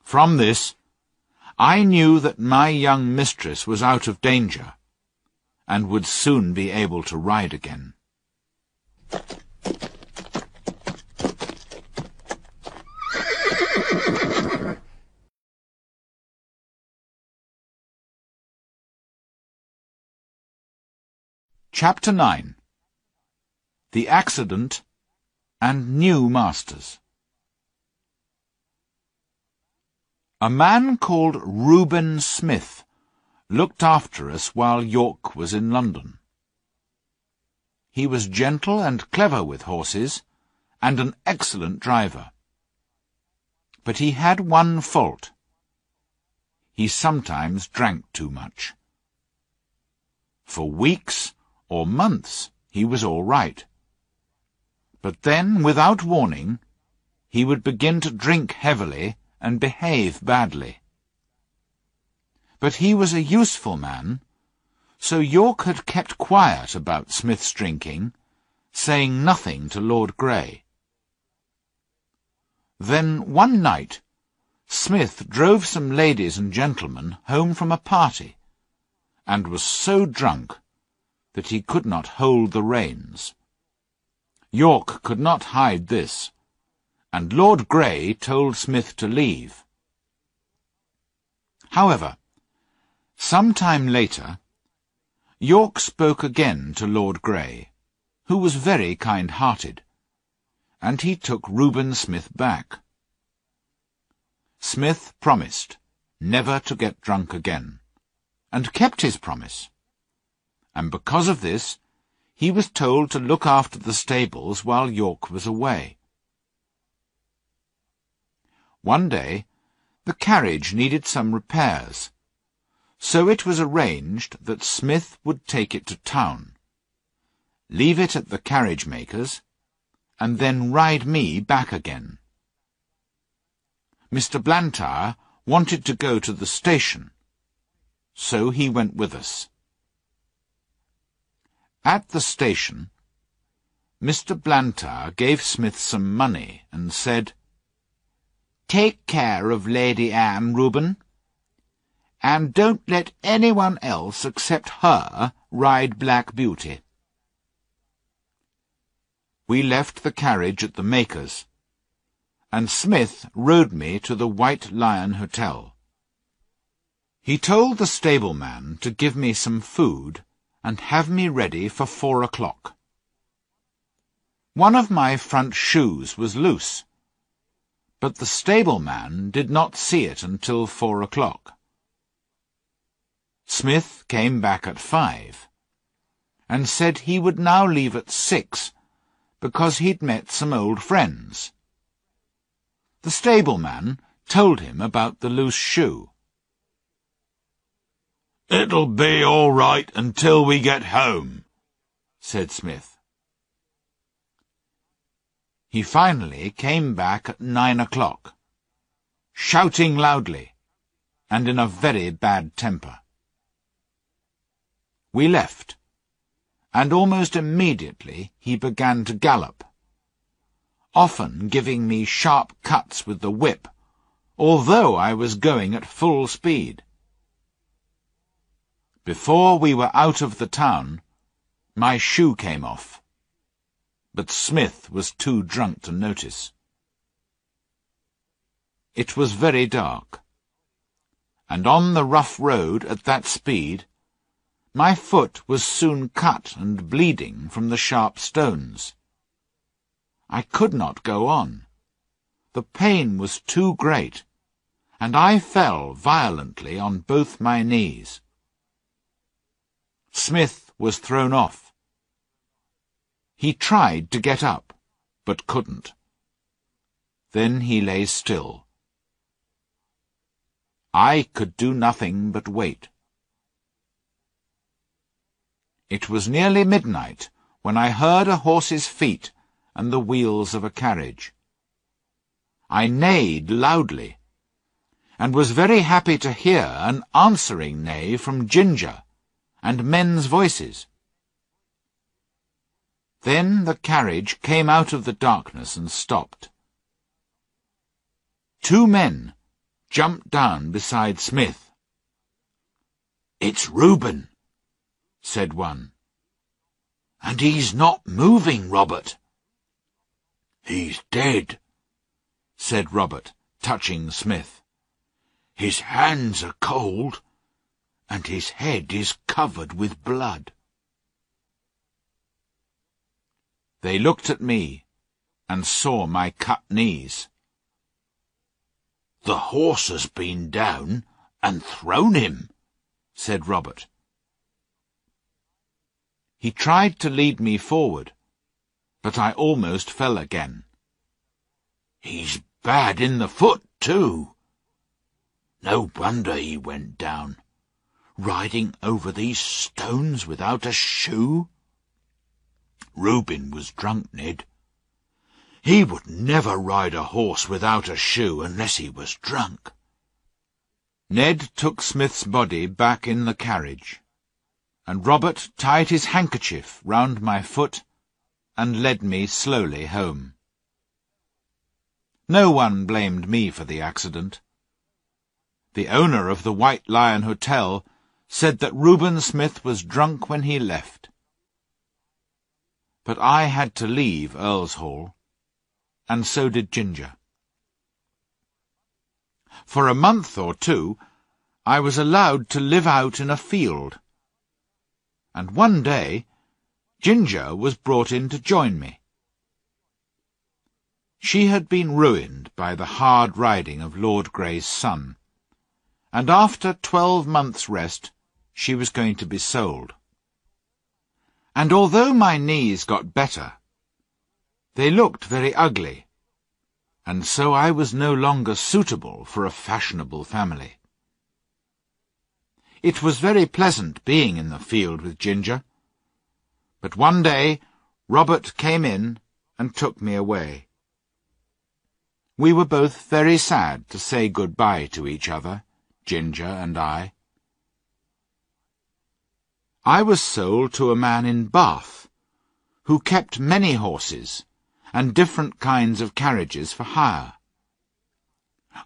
From this, I knew that my young mistress was out of danger, and would soon be able to ride again. Chapter 9 The Accident and New Masters A man called Reuben Smith looked after us while York was in London. He was gentle and clever with horses, and an excellent driver. But he had one fault. He sometimes drank too much. For weeks or months he was all right. But then, without warning, he would begin to drink heavily and behave badly. But he was a useful man, so York had kept quiet about Smith's drinking, saying nothing to Lord Grey. Then one night Smith drove some ladies and gentlemen home from a party, and was so drunk that he could not hold the reins. York could not hide this, and Lord Grey told Smith to leave. However, some time later, York spoke again to Lord Grey, who was very kind-hearted, and he took Reuben Smith back. Smith promised never to get drunk again, and kept his promise and because of this, he was told to look after the stables while York was away. One day, the carriage needed some repairs, so it was arranged that Smith would take it to town, leave it at the carriage-maker's, and then ride me back again. Mr. Blantyre wanted to go to the station, so he went with us. At the station, Mr. Blantyre gave Smith some money and said, Take care of Lady Anne, Reuben, and don't let anyone else except her ride Black Beauty. We left the carriage at the maker's, and Smith rode me to the White Lion Hotel. He told the stableman to give me some food and have me ready for four o'clock. One of my front shoes was loose, but the stableman did not see it until four o'clock. Smith came back at five, and said he would now leave at six, because he'd met some old friends. The stableman told him about the loose shoe. It'll be all right until we get home, said Smith. He finally came back at nine o'clock, shouting loudly, and in a very bad temper. We left, and almost immediately he began to gallop, often giving me sharp cuts with the whip although I was going at full speed. Before we were out of the town, my shoe came off, but Smith was too drunk to notice. It was very dark, and on the rough road at that speed, my foot was soon cut and bleeding from the sharp stones. I could not go on. The pain was too great, and I fell violently on both my knees. Smith was thrown off. He tried to get up, but couldn't. Then he lay still. I could do nothing but wait. It was nearly midnight when I heard a horse's feet and the wheels of a carriage. I neighed loudly, and was very happy to hear an answering neigh from Ginger, and men's voices. Then the carriage came out of the darkness and stopped. Two men jumped down beside Smith. It's Reuben, said one. And he's not moving, Robert. He's dead, said Robert, touching Smith. His hands are cold, and his head is covered with blood. They looked at me and saw my cut knees. The horse has been down and thrown him, said Robert. He tried to lead me forward, but I almost fell again. He's bad in the foot, too. No wonder he went down. Riding over these stones without a shoe. Reuben was drunk, Ned. He would never ride a horse without a shoe unless he was drunk. Ned took Smith's body back in the carriage, and Robert tied his handkerchief round my foot and led me slowly home. No one blamed me for the accident. The owner of the White Lion Hotel said that Reuben Smith was drunk when he left. But I had to leave Earlshall, and so did Ginger. For a month or two, I was allowed to live out in a field, and one day Ginger was brought in to join me. She had been ruined by the hard riding of Lord Grey's son, and after twelve months' rest she was going to be sold. And although my knees got better, they looked very ugly, and so I was no longer suitable for a fashionable family. It was very pleasant being in the field with Ginger, but one day Robert came in and took me away. We were both very sad to say good-bye to each other, Ginger and I. I was sold to a man in Bath, who kept many horses and different kinds of carriages for hire.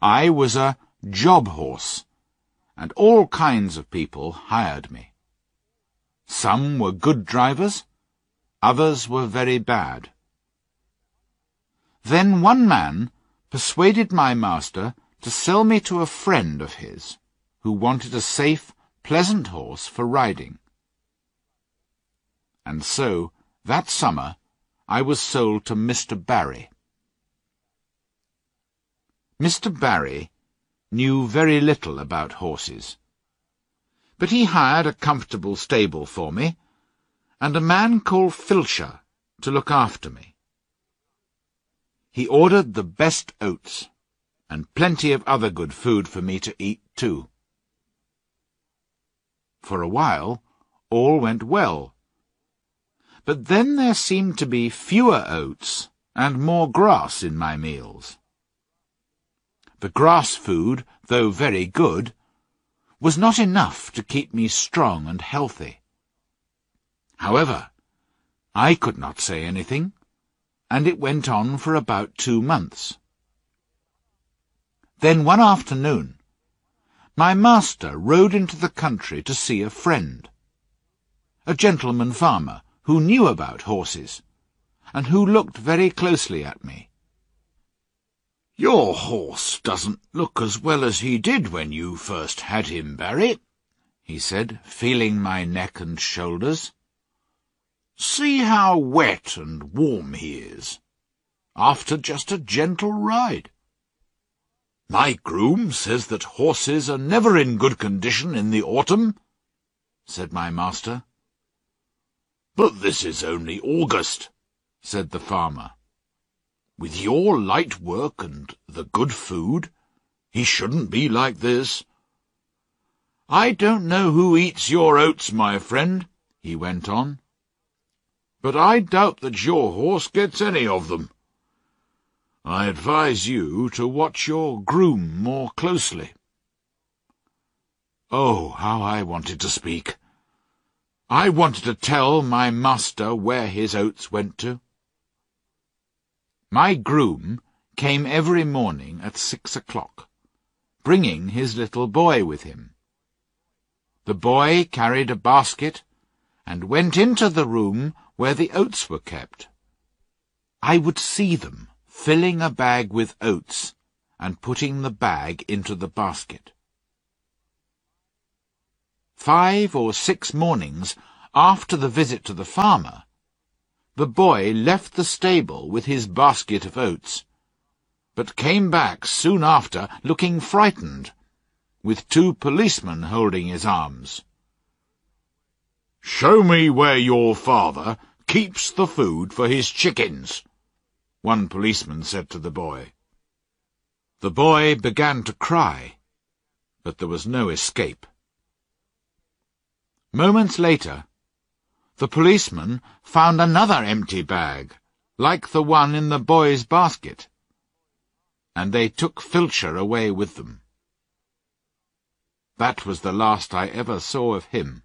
I was a job horse, and all kinds of people hired me. Some were good drivers, others were very bad. Then one man persuaded my master to sell me to a friend of his, who wanted a safe, pleasant horse for riding. And so, that summer, I was sold to Mr. Barry. Mr. Barry knew very little about horses, but he hired a comfortable stable for me, and a man called Filcher to look after me. He ordered the best oats, and plenty of other good food for me to eat too. For a while, all went well. But then there seemed to be fewer oats and more grass in my meals. The grass food, though very good, was not enough to keep me strong and healthy. However, I could not say anything, and it went on for about two months. Then one afternoon, my master rode into the country to see a friend, a gentleman farmer who knew about horses, and who looked very closely at me. Your horse doesn't look as well as he did when you first had him, Barry, he said, feeling my neck and shoulders. See how wet and warm he is, after just a gentle ride. My groom says that horses are never in good condition in the autumn, said my master. But this is only August, said the farmer. With your light work and the good food, he shouldn't be like this. I don't know who eats your oats, my friend, he went on but I doubt that your horse gets any of them. I advise you to watch your groom more closely. Oh, how I wanted to speak! I wanted to tell my master where his oats went to. My groom came every morning at six o'clock, bringing his little boy with him. The boy carried a basket and went into the room where the oats were kept. I would see them filling a bag with oats and putting the bag into the basket. Five or six mornings after the visit to the farmer, the boy left the stable with his basket of oats, but came back soon after looking frightened, with two policemen holding his arms. Show me where your father keeps the food for his chickens, one policeman said to the boy. The boy began to cry, but there was no escape. Moments later, the policeman found another empty bag, like the one in the boy's basket, and they took Filcher away with them. That was the last I ever saw of him.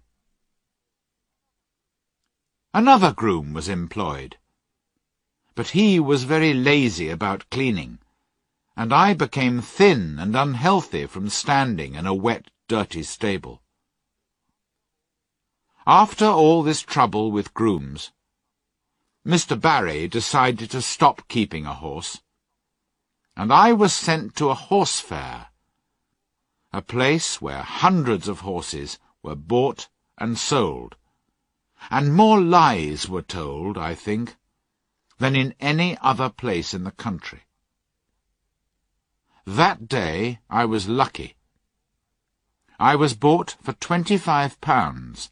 Another groom was employed. But he was very lazy about cleaning, and I became thin and unhealthy from standing in a wet, dirty stable. After all this trouble with grooms, Mr. Barry decided to stop keeping a horse, and I was sent to a horse fair, a place where hundreds of horses were bought and sold and more lies were told, I think, than in any other place in the country. That day I was lucky. I was bought for twenty-five pounds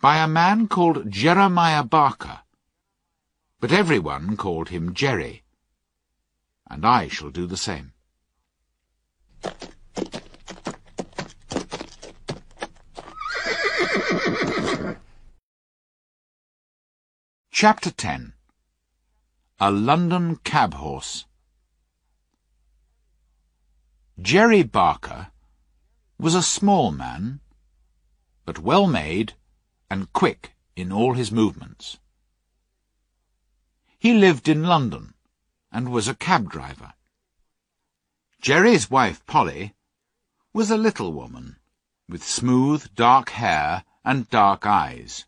by a man called Jeremiah Barker, but everyone called him Jerry, and I shall do the same. Chapter 10 A London Cab Horse Jerry Barker was a small man, but well-made and quick in all his movements. He lived in London and was a cab driver. Jerry's wife, Polly, was a little woman, with smooth, dark hair and dark eyes.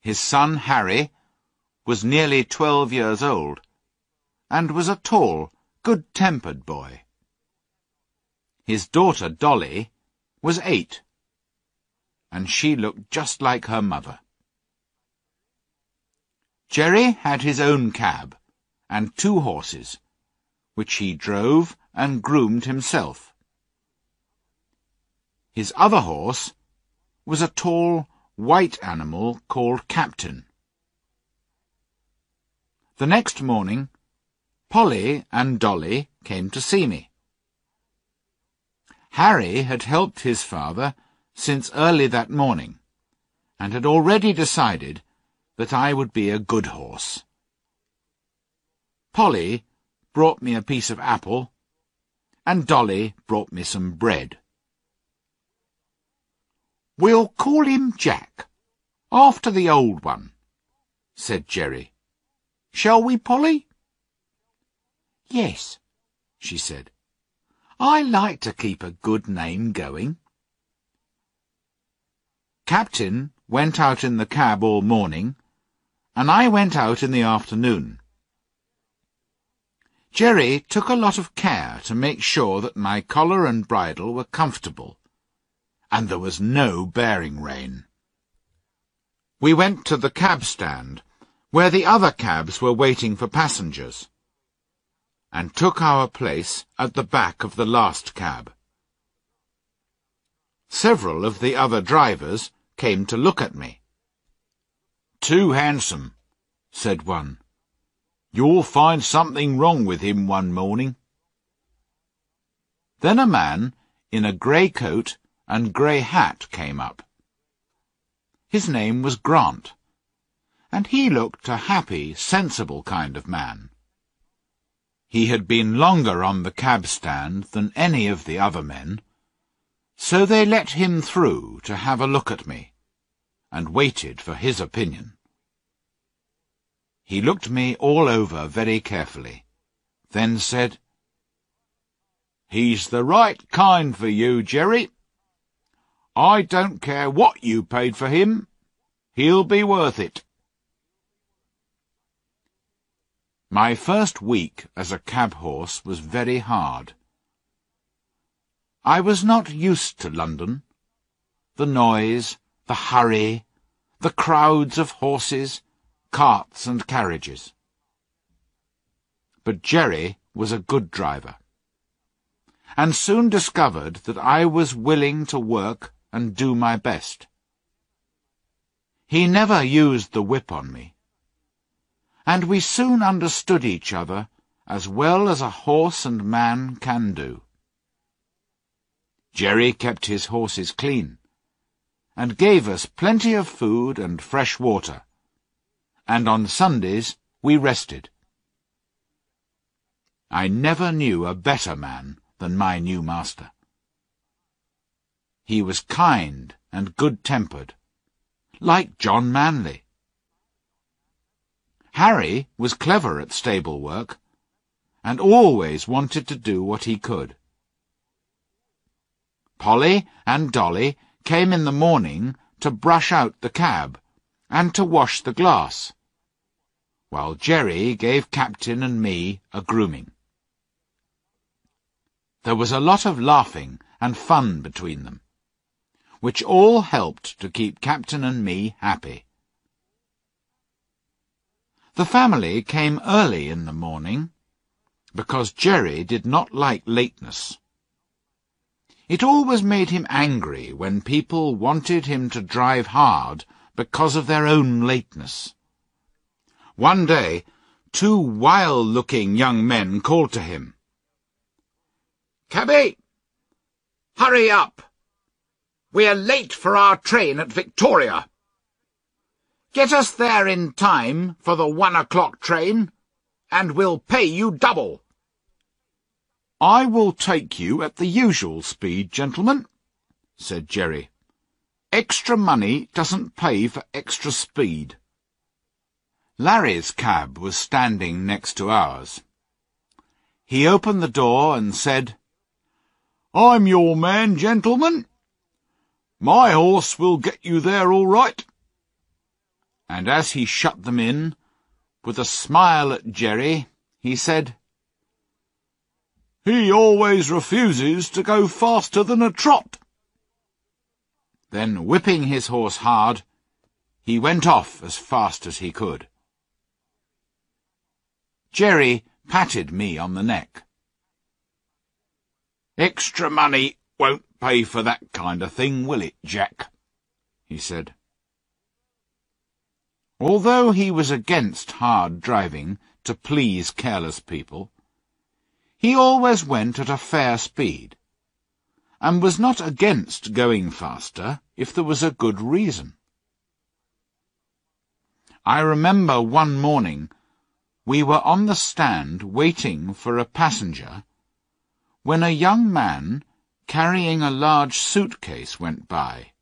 His son Harry was nearly twelve years old, and was a tall, good-tempered boy. His daughter Dolly was eight, and she looked just like her mother. Jerry had his own cab and two horses, which he drove and groomed himself. His other horse was a tall, white animal called Captain. The next morning, Polly and Dolly came to see me. Harry had helped his father since early that morning, and had already decided that I would be a good horse. Polly brought me a piece of apple, and Dolly brought me some bread. We'll call him Jack, after the old one, said Jerry. Shall we, Polly? Yes, she said. I like to keep a good name going. Captain went out in the cab all morning, and I went out in the afternoon. Jerry took a lot of care to make sure that my collar and bridle were comfortable, and there was no bearing rein. We went to the cab stand, where the other cabs were waiting for passengers, and took our place at the back of the last cab. Several of the other drivers came to look at me. Too handsome, said one. You'll find something wrong with him one morning. Then a man in a grey coat and grey hat came up. His name was Grant, and he looked a happy, sensible kind of man. He had been longer on the cab stand than any of the other men, so they let him through to have a look at me, and waited for his opinion. He looked me all over very carefully, then said, He's the right kind for you, Jerry. I don't care what you paid for him. He'll be worth it. My first week as a cab horse was very hard. I was not used to London. The noise, the hurry, the crowds of horses, carts and carriages. But Jerry was a good driver, and soon discovered that I was willing to work and do my best. He never used the whip on me, and we soon understood each other as well as a horse and man can do. Jerry kept his horses clean, and gave us plenty of food and fresh water, and on Sundays we rested. I never knew a better man than my new master. He was kind and good-tempered, like John Manly. Harry was clever at stable work, and always wanted to do what he could. Polly and Dolly came in the morning to brush out the cab and to wash the glass while Jerry gave Captain and me a grooming. There was a lot of laughing and fun between them, which all helped to keep Captain and me happy. The family came early in the morning, because Jerry did not like lateness. It always made him angry when people wanted him to drive hard because of their own lateness. One day, two wild-looking young men called to him. Cabby! Hurry up! We're late for our train at Victoria. Get us there in time for the one o'clock train, and we'll pay you double. I will take you at the usual speed, gentlemen, said Jerry. Extra money doesn't pay for extra speed. Larry's cab was standing next to ours. He opened the door and said, I'm your man, gentlemen. My horse will get you there all right. And as he shut them in, with a smile at Jerry, he said, He always refuses to go faster than a trot. Then, whipping his horse hard, he went off as fast as he could. Jerry patted me on the neck. Extra money won't pay for that kind of thing, will it, Jack? he said. Although he was against hard driving to please careless people, he always went at a fair speed, and was not against going faster if there was a good reason. I remember one morning we were on the stand waiting for a passenger when a young man carrying a large suitcase went by.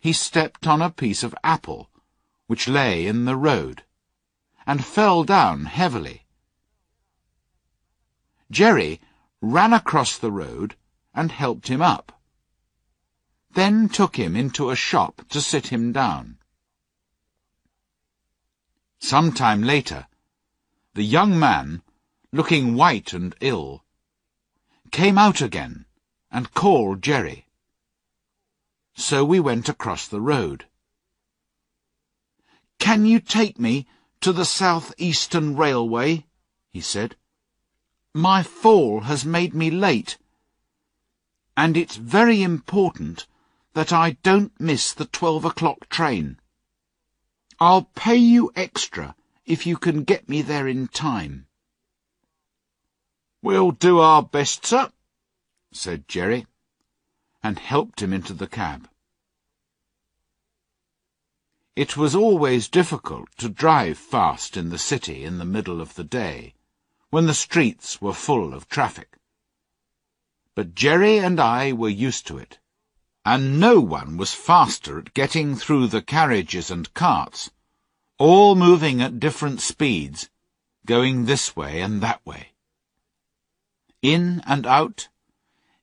He stepped on a piece of apple which lay in the road and fell down heavily. Jerry ran across the road and helped him up, then took him into a shop to sit him down. Some time later, the young man, looking white and ill, came out again and called Jerry. So we went across the road. Can you take me to the South Eastern Railway? he said. My fall has made me late, and it's very important that I don't miss the twelve o'clock train. I'll pay you extra if you can get me there in time. We'll do our best, sir, said Jerry, and helped him into the cab. It was always difficult to drive fast in the city in the middle of the day, when the streets were full of traffic. But Jerry and I were used to it, and no one was faster at getting through the carriages and carts, all moving at different speeds, going this way and that way. In and out,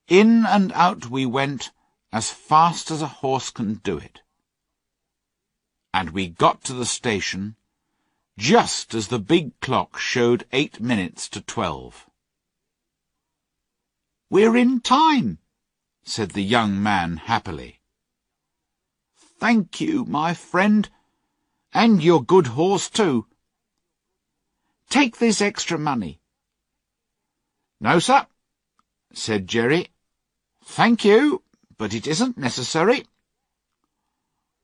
in and out we went as fast as a horse can do it. And we got to the station just as the big clock showed eight minutes to twelve. We're in time, said the young man happily. Thank you, my friend, and your good horse too. Take this extra money. No, sir, said Jerry. Thank you, but it isn't necessary.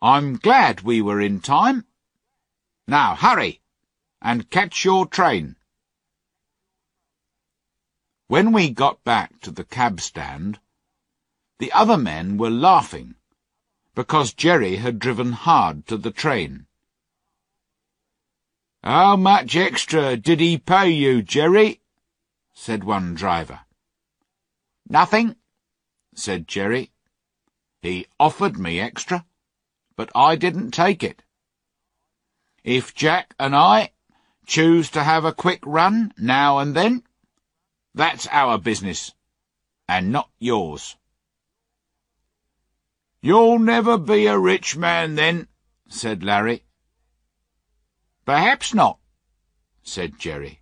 I'm glad we were in time. Now hurry, and catch your train. When we got back to the cab stand, the other men were laughing, because Jerry had driven hard to the train. How much extra did he pay you, Jerry? said one driver. Nothing, said Jerry. He offered me extra, but I didn't take it. If Jack and I choose to have a quick run now and then, that's our business, and not yours. You'll never be a rich man then, said Larry. Perhaps not, said Jerry,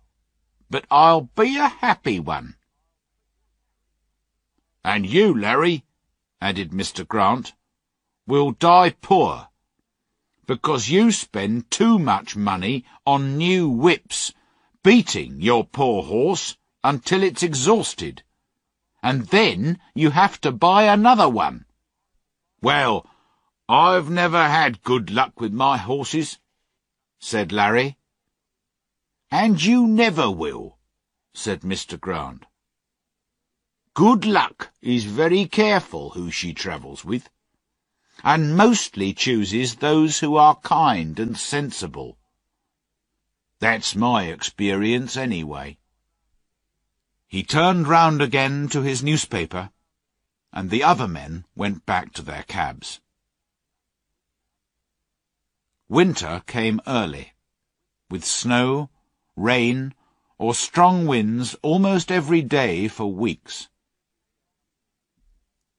but I'll be a happy one. And you, Larry, added Mr. Grant, will die poor, because you spend too much money on new whips, beating your poor horse until it's exhausted, and then you have to buy another one. Well, I've never had good luck with my horses, said Larry. And you never will, said Mr. Grant. Good luck is very careful who she travels with, and mostly chooses those who are kind and sensible. That's my experience anyway. He turned round again to his newspaper, and the other men went back to their cabs. Winter came early, with snow, rain, or strong winds almost every day for weeks.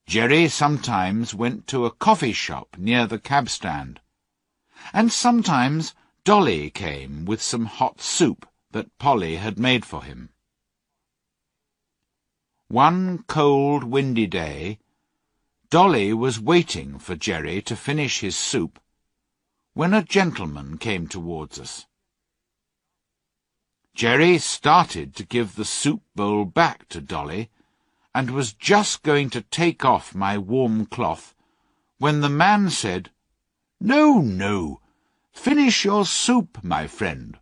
Jerry sometimes went to a coffee shop near the cab stand, and sometimes Dolly came with some hot soup that Polly had made for him. One cold, windy day, Dolly was waiting for Jerry to finish his soup when a gentleman came towards us. Jerry started to give the soup bowl back to Dolly, and was just going to take off my warm cloth, when the man said, No, no, finish your soup, my friend.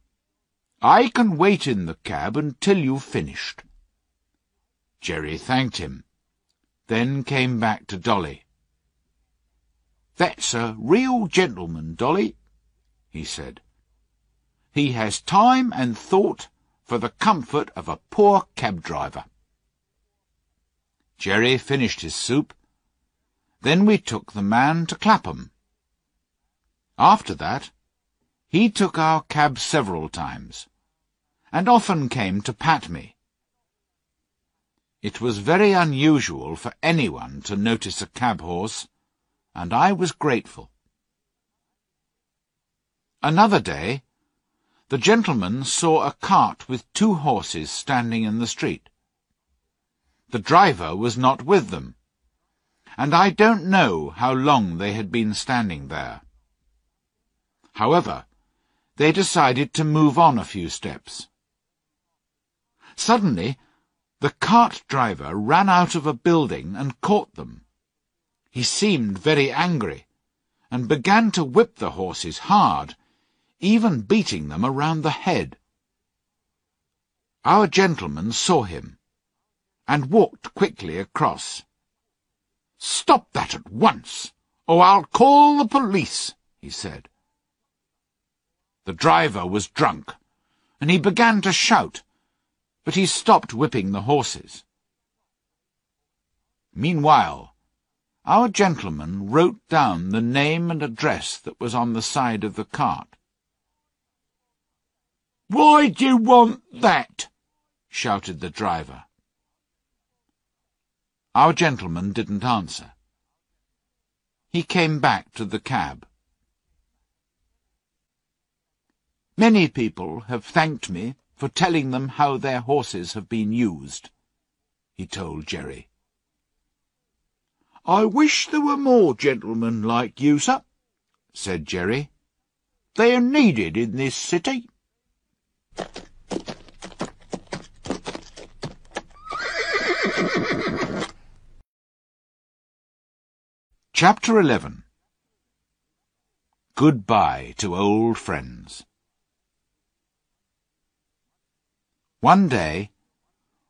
I can wait in the cab until you've finished. Jerry thanked him, then came back to Dolly. That's a real gentleman, Dolly, he said. He has time and thought for the comfort of a poor cab driver. Jerry finished his soup. Then we took the man to Clapham. After that, he took our cab several times, and often came to pat me. It was very unusual for anyone to notice a cab horse, and I was grateful. Another day, the gentleman saw a cart with two horses standing in the street. The driver was not with them, and I don't know how long they had been standing there. However, they decided to move on a few steps. Suddenly, the cart driver ran out of a building and caught them. He seemed very angry, and began to whip the horses hard even beating them around the head. Our gentleman saw him, and walked quickly across. Stop that at once, or I'll call the police, he said. The driver was drunk, and he began to shout, but he stopped whipping the horses. Meanwhile, our gentleman wrote down the name and address that was on the side of the cart. Why do you want that? shouted the driver. Our gentleman didn't answer. He came back to the cab. Many people have thanked me for telling them how their horses have been used, he told Jerry. I wish there were more gentlemen like you, sir, said Jerry. They are needed in this city. Chapter 11 Goodbye to Old Friends One day,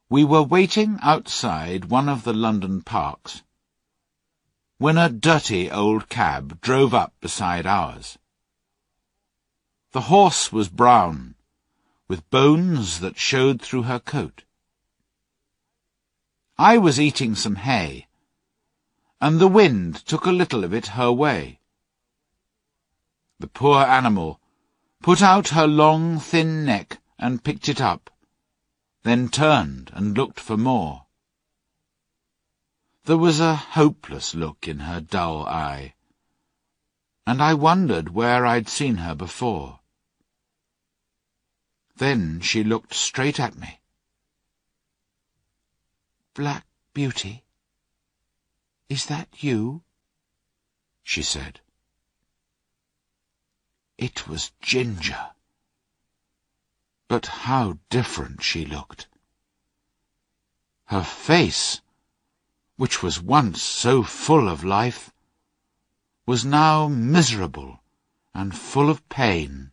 we were waiting outside one of the London parks when a dirty old cab drove up beside ours. The horse was brown, with bones that showed through her coat. I was eating some hay, and the wind took a little of it her way. The poor animal put out her long, thin neck and picked it up, then turned and looked for more. There was a hopeless look in her dull eye, and I wondered where I'd seen her before. Then she looked straight at me. Black Beauty, is that you? she said. It was Ginger. But how different she looked. Her face, which was once so full of life, was now miserable and full of pain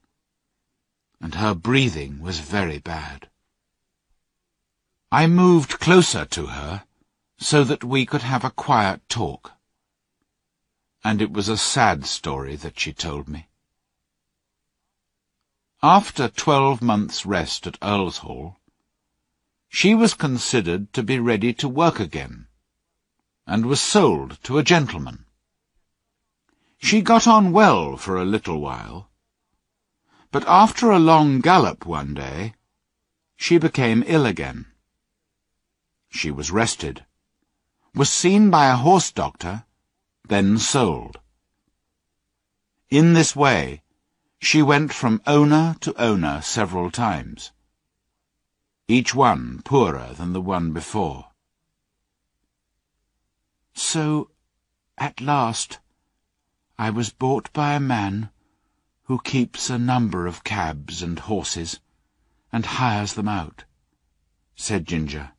and her breathing was very bad. I moved closer to her so that we could have a quiet talk. And it was a sad story that she told me. After twelve months' rest at Earlshall, she was considered to be ready to work again, and was sold to a gentleman. She got on well for a little while, but after a long gallop one day, she became ill again. She was rested, was seen by a horse doctor, then sold. In this way, she went from owner to owner several times, each one poorer than the one before. So, at last, I was bought by a man who keeps a number of cabs and horses, and hires them out, said Ginger.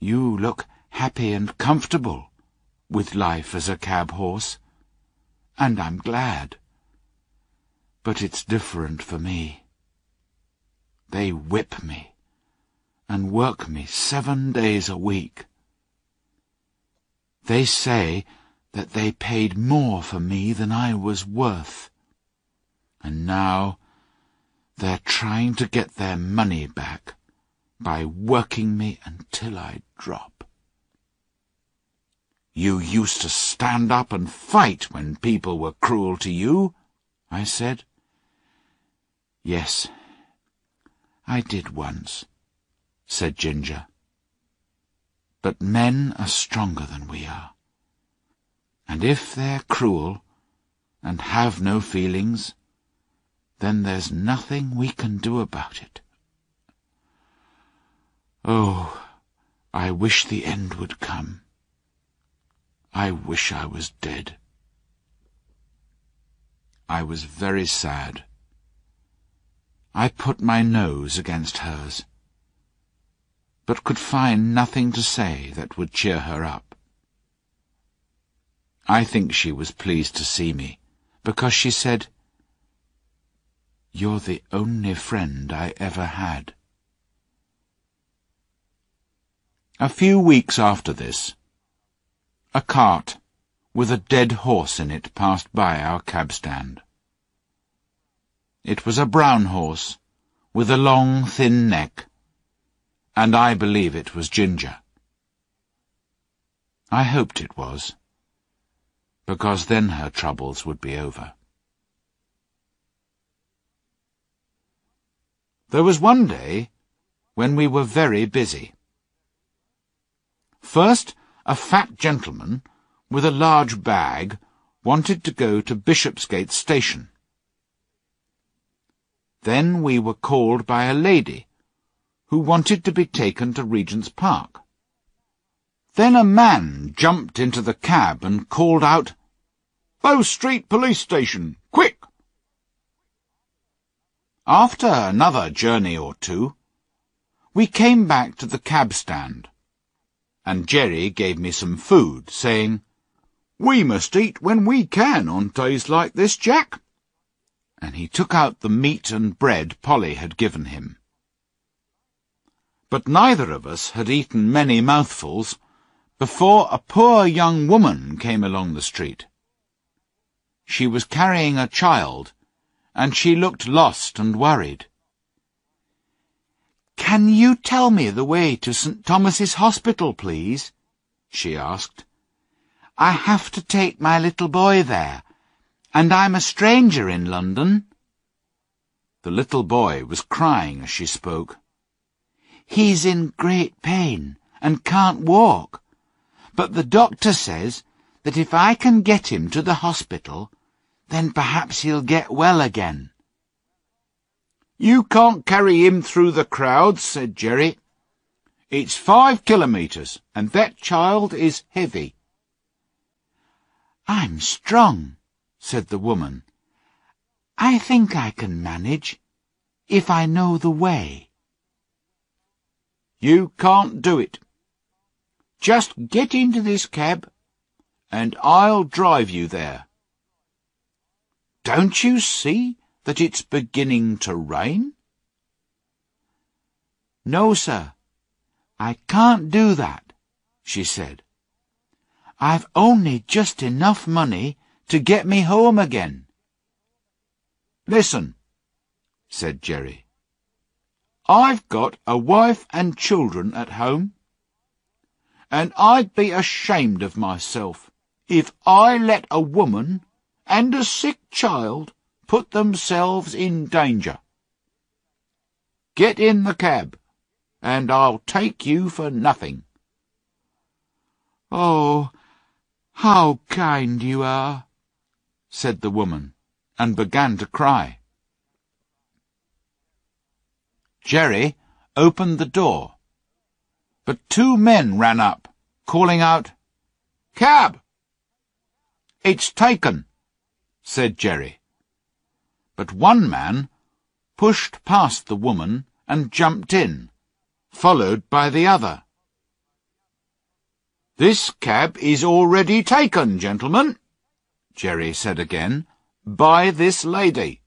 You look happy and comfortable with life as a cab horse, and I'm glad. But it's different for me. They whip me and work me seven days a week. They say that they paid more for me than I was worth. And now they're trying to get their money back by working me until I drop. You used to stand up and fight when people were cruel to you, I said. Yes, I did once, said Ginger. But men are stronger than we are. And if they're cruel and have no feelings, then there's nothing we can do about it. Oh, I wish the end would come. I wish I was dead. I was very sad. I put my nose against hers, but could find nothing to say that would cheer her up. I think she was pleased to see me, because she said, You're the only friend I ever had. A few weeks after this, a cart with a dead horse in it passed by our cab stand. It was a brown horse, with a long, thin neck, and I believe it was Ginger. I hoped it was because then her troubles would be over. There was one day when we were very busy. First, a fat gentleman with a large bag wanted to go to Bishopsgate Station. Then we were called by a lady who wanted to be taken to Regent's Park. Then a man jumped into the cab and called out, Bow Street Police Station, quick! After another journey or two, we came back to the cab stand, and Jerry gave me some food, saying, We must eat when we can on days like this, Jack. And he took out the meat and bread Polly had given him. But neither of us had eaten many mouthfuls before a poor young woman came along the street. She was carrying a child, and she looked lost and worried. Can you tell me the way to St. Thomas's Hospital, please? she asked. I have to take my little boy there, and I'm a stranger in London. The little boy was crying as she spoke. He's in great pain and can't walk, but the doctor says that if I can get him to the hospital, then perhaps he'll get well again. You can't carry him through the crowd, said Jerry. It's five kilometres, and that child is heavy. I'm strong, said the woman. I think I can manage, if I know the way. You can't do it. Just get into this cab, and I'll drive you there. Don't you see that it's beginning to rain? No, sir, I can't do that, she said. I've only just enough money to get me home again. Listen, said Jerry. I've got a wife and children at home, and I'd be ashamed of myself if I let a woman and a sick child put themselves in danger. Get in the cab, and I'll take you for nothing. Oh, how kind you are, said the woman, and began to cry. Jerry opened the door, but two men ran up, calling out, Cab! It's taken, said Jerry. But one man pushed past the woman and jumped in, followed by the other. This cab is already taken, gentlemen, Jerry said again, by this lady.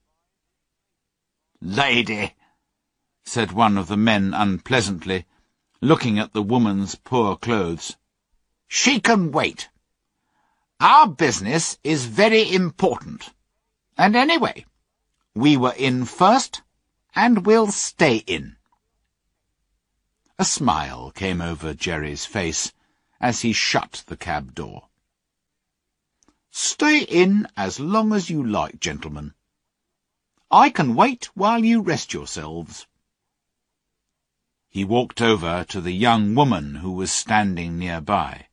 Lady, said one of the men unpleasantly, looking at the woman's poor clothes. She can wait. Our business is very important. And anyway, we were in first, and we'll stay in. A smile came over Jerry's face as he shut the cab door. Stay in as long as you like, gentlemen. I can wait while you rest yourselves. He walked over to the young woman who was standing nearby.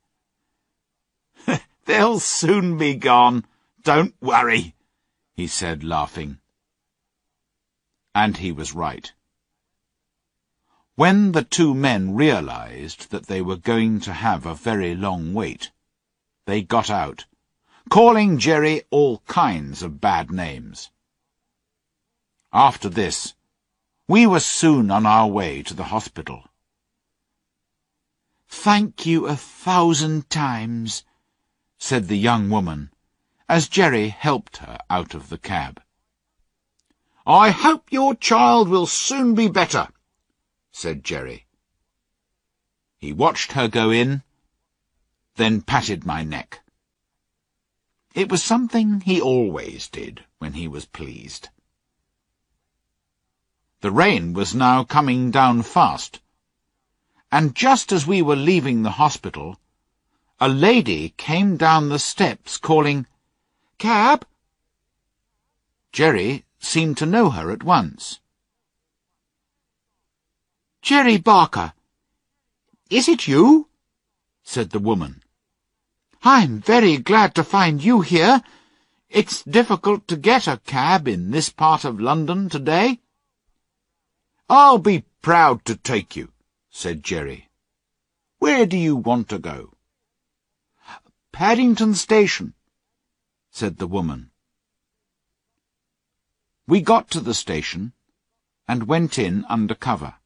[LAUGHS] They'll soon be gone. Don't worry, he said, laughing. And he was right. When the two men realized that they were going to have a very long wait, they got out, calling Jerry all kinds of bad names. After this, we were soon on our way to the hospital. Thank you a thousand times, said the young woman, as Jerry helped her out of the cab. I hope your child will soon be better, said Jerry. He watched her go in, then patted my neck. It was something he always did when he was pleased. The rain was now coming down fast, and just as we were leaving the hospital, a lady came down the steps calling, Cab! Jerry seemed to know her at once. Jerry Barker, is it you? said the woman. I'm very glad to find you here. It's difficult to get a cab in this part of London today. I'll be proud to take you, said Jerry. Where do you want to go? Paddington Station, said the woman. We got to the station and went in under cover.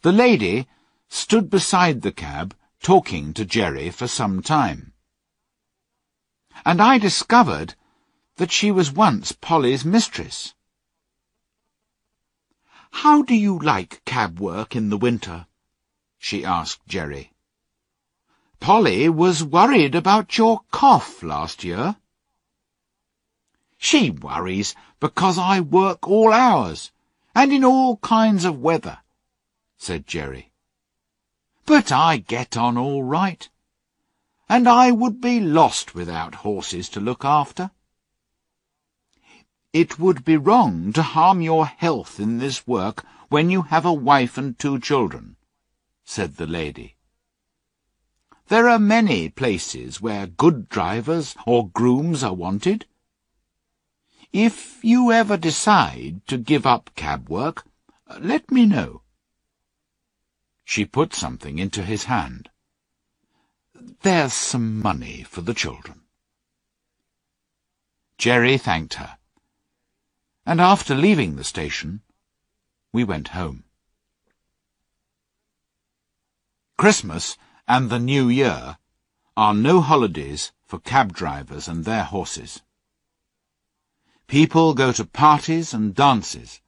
The lady stood beside the cab talking to Jerry for some time. And I discovered that she was once Polly's mistress. How do you like cab work in the winter? she asked Jerry. Polly was worried about your cough last year. She worries because I work all hours and in all kinds of weather, said Jerry. But I get on all right, and I would be lost without horses to look after. It would be wrong to harm your health in this work when you have a wife and two children, said the lady. There are many places where good drivers or grooms are wanted. If you ever decide to give up cab work, let me know. She put something into his hand. There's some money for the children. Jerry thanked her and after leaving the station, we went home. Christmas and the New Year are no holidays for cab drivers and their horses. People go to parties and dances,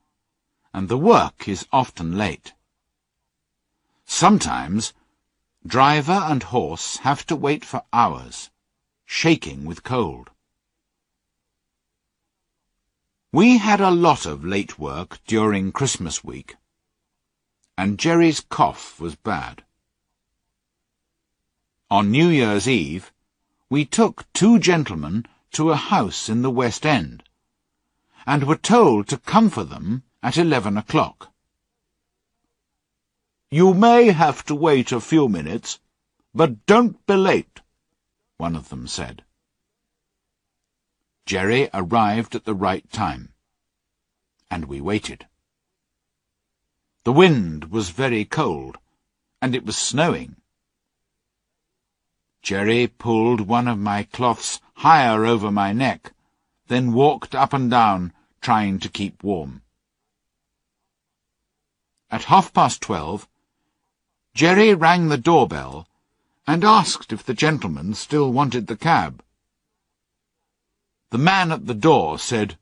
and the work is often late. Sometimes driver and horse have to wait for hours, shaking with cold. We had a lot of late work during Christmas week, and Jerry's cough was bad. On New Year's Eve, we took two gentlemen to a house in the West End, and were told to come for them at eleven o'clock. You may have to wait a few minutes, but don't be late, one of them said. Jerry arrived at the right time, and we waited. The wind was very cold, and it was snowing. Jerry pulled one of my cloths higher over my neck, then walked up and down, trying to keep warm. At half past twelve, Jerry rang the doorbell and asked if the gentleman still wanted the cab. The man at the door said,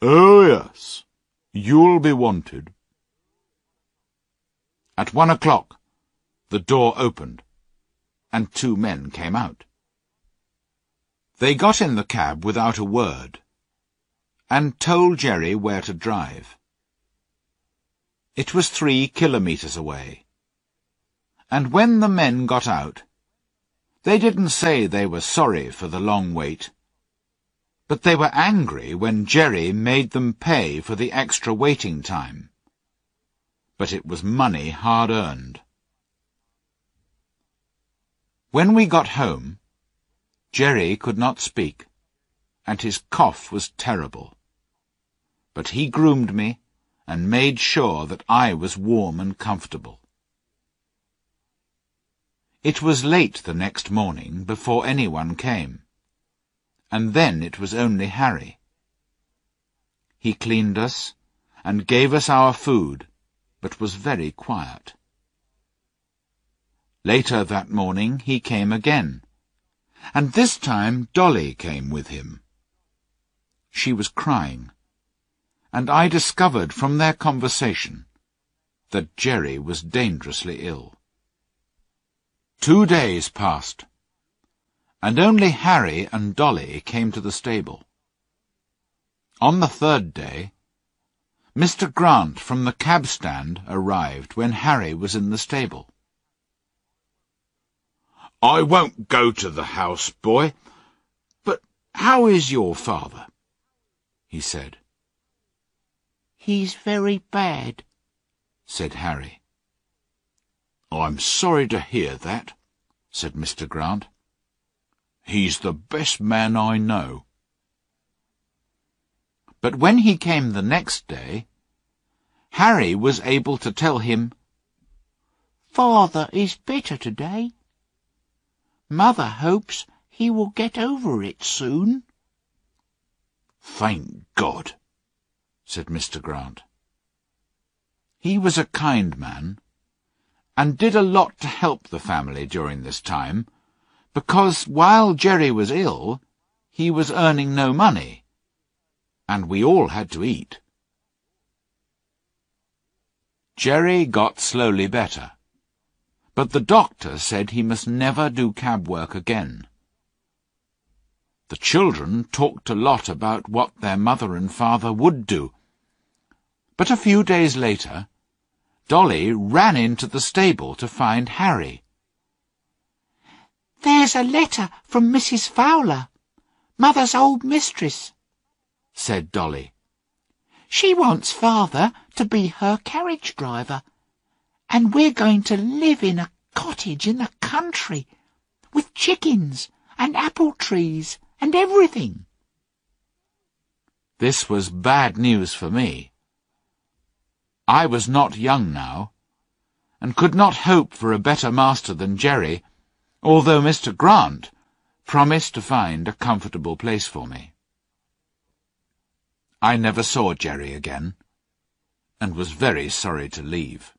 Oh, yes, you'll be wanted. At one o'clock, the door opened, and two men came out. They got in the cab without a word, and told Jerry where to drive. It was three kilometres away, and when the men got out, they didn't say they were sorry for the long wait, but they were angry when Jerry made them pay for the extra waiting time. But it was money hard earned. When we got home, Jerry could not speak, and his cough was terrible. But he groomed me and made sure that I was warm and comfortable. It was late the next morning before anyone came, and then it was only Harry. He cleaned us and gave us our food, but was very quiet. Later that morning he came again and this time Dolly came with him. She was crying, and I discovered from their conversation that Jerry was dangerously ill. Two days passed, and only Harry and Dolly came to the stable. On the third day, Mr. Grant from the cab stand arrived when Harry was in the stable. I won't go to the house, boy. But how is your father? he said. He's very bad, said Harry. I'm sorry to hear that, said Mr. Grant. He's the best man I know. But when he came the next day, Harry was able to tell him, Father is better today. Mother hopes he will get over it soon. Thank God, said Mr. Grant. He was a kind man, and did a lot to help the family during this time, because while Jerry was ill, he was earning no money, and we all had to eat. Jerry got slowly better but the doctor said he must never do cab work again. The children talked a lot about what their mother and father would do. But a few days later, Dolly ran into the stable to find Harry. There's a letter from Mrs. Fowler, Mother's old mistress, said Dolly. She wants Father to be her carriage driver and we're going to live in a cottage in the country, with chickens and apple trees and everything. This was bad news for me. I was not young now, and could not hope for a better master than Jerry, although Mr. Grant promised to find a comfortable place for me. I never saw Jerry again, and was very sorry to leave.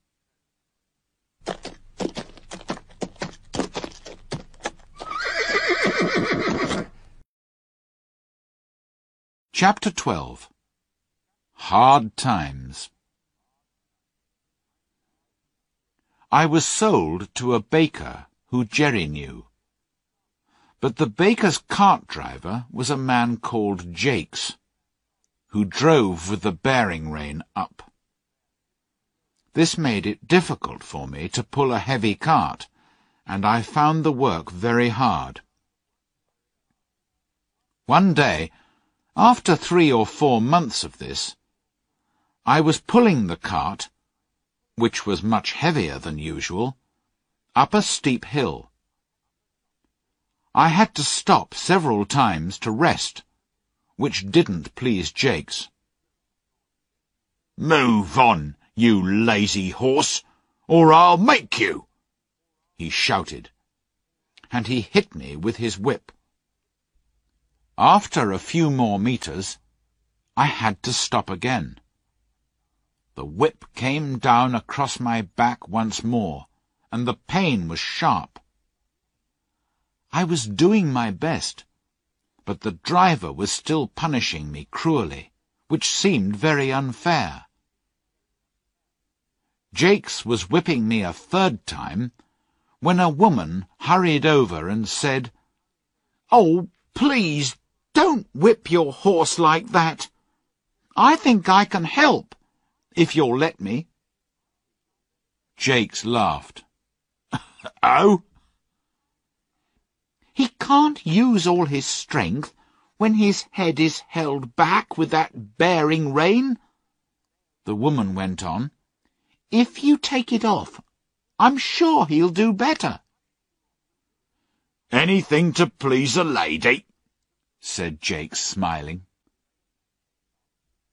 Chapter 12 Hard Times I was sold to a baker who Jerry knew. But the baker's cart driver was a man called Jakes, who drove with the bearing rein up. This made it difficult for me to pull a heavy cart, and I found the work very hard. One day, after three or four months of this, I was pulling the cart, which was much heavier than usual, up a steep hill. I had to stop several times to rest, which didn't please Jakes. Move on, you lazy horse, or I'll make you! he shouted, and he hit me with his whip. After a few more meters, I had to stop again. The whip came down across my back once more, and the pain was sharp. I was doing my best, but the driver was still punishing me cruelly, which seemed very unfair. Jakes was whipping me a third time, when a woman hurried over and said, Oh, please, don't whip your horse like that. I think I can help, if you'll let me. Jakes laughed. [LAUGHS] oh? He can't use all his strength when his head is held back with that bearing rein, the woman went on. If you take it off, I'm sure he'll do better. Anything to please a lady, said Jakes, smiling.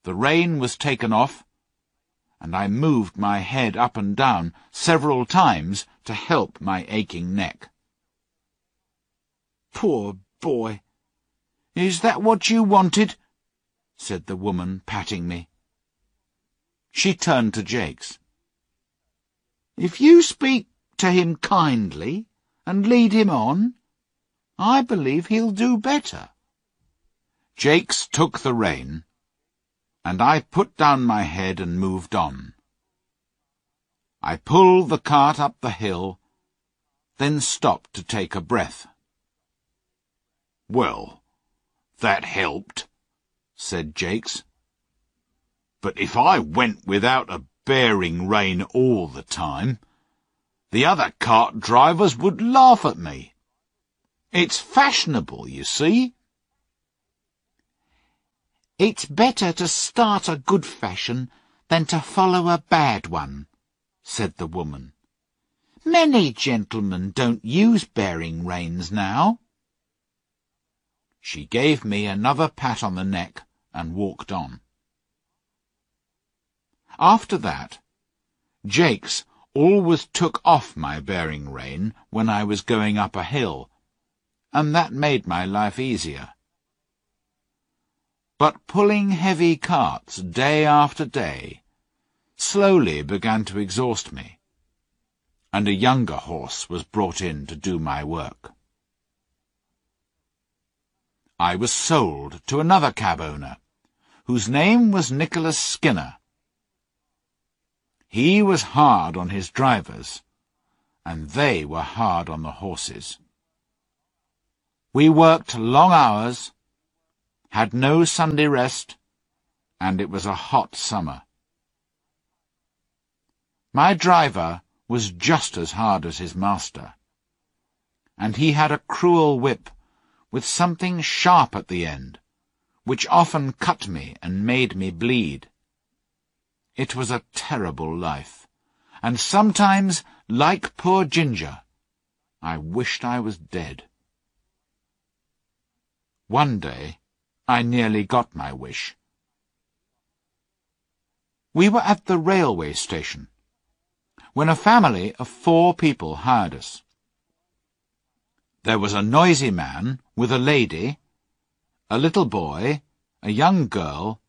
The rein was taken off, and I moved my head up and down several times to help my aching neck. Poor boy! Is that what you wanted? said the woman, patting me. She turned to Jakes. If you speak to him kindly and lead him on, I believe he'll do better. Jakes took the rein and I put down my head and moved on. I pulled the cart up the hill, then stopped to take a breath. Well, that helped, said Jakes. But if I went without a bearing rein all the time, the other cart drivers would laugh at me. It's fashionable, you see. It's better to start a good fashion than to follow a bad one, said the woman. Many gentlemen don't use bearing reins now. She gave me another pat on the neck and walked on. After that, Jakes always took off my bearing rein when I was going up a hill, and that made my life easier. But pulling heavy carts day after day slowly began to exhaust me, and a younger horse was brought in to do my work. I was sold to another cab owner, whose name was Nicholas Skinner. He was hard on his drivers, and they were hard on the horses. We worked long hours had no Sunday rest, and it was a hot summer. My driver was just as hard as his master, and he had a cruel whip with something sharp at the end, which often cut me and made me bleed. It was a terrible life, and sometimes, like poor Ginger, I wished I was dead. One day, I nearly got my wish. We were at the railway station, when a family of four people hired us. There was a noisy man with a lady, a little boy, a young girl,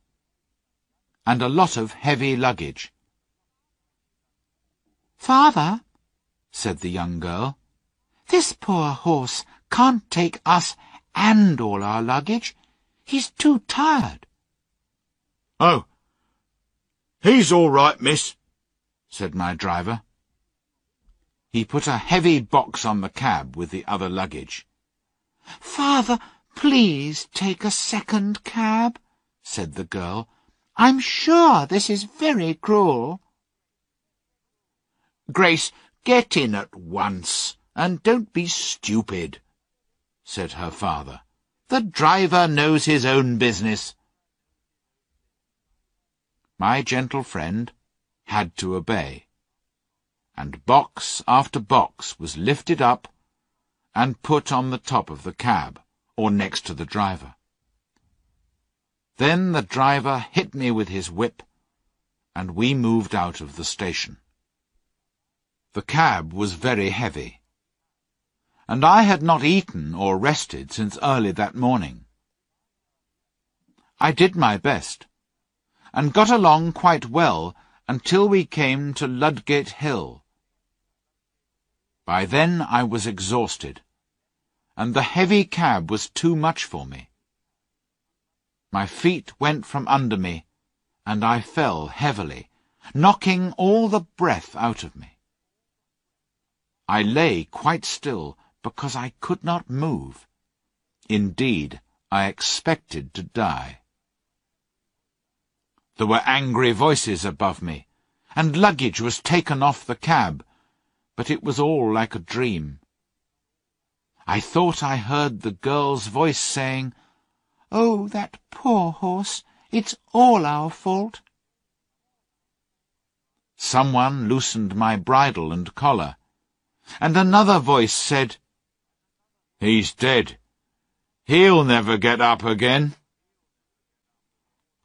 and a lot of heavy luggage. Father, said the young girl, this poor horse can't take us and all our luggage. He's too tired. Oh, he's all right, miss, said my driver. He put a heavy box on the cab with the other luggage. Father, please take a second cab, said the girl. I'm sure this is very cruel. Grace, get in at once, and don't be stupid, said her father. The driver knows his own business. My gentle friend had to obey, and box after box was lifted up and put on the top of the cab, or next to the driver. Then the driver hit me with his whip, and we moved out of the station. The cab was very heavy and I had not eaten or rested since early that morning. I did my best, and got along quite well until we came to Ludgate Hill. By then I was exhausted, and the heavy cab was too much for me. My feet went from under me, and I fell heavily, knocking all the breath out of me. I lay quite still because I could not move. Indeed, I expected to die. There were angry voices above me, and luggage was taken off the cab, but it was all like a dream. I thought I heard the girl's voice saying, Oh, that poor horse! It's all our fault. Someone loosened my bridle and collar, and another voice said, He's dead. He'll never get up again.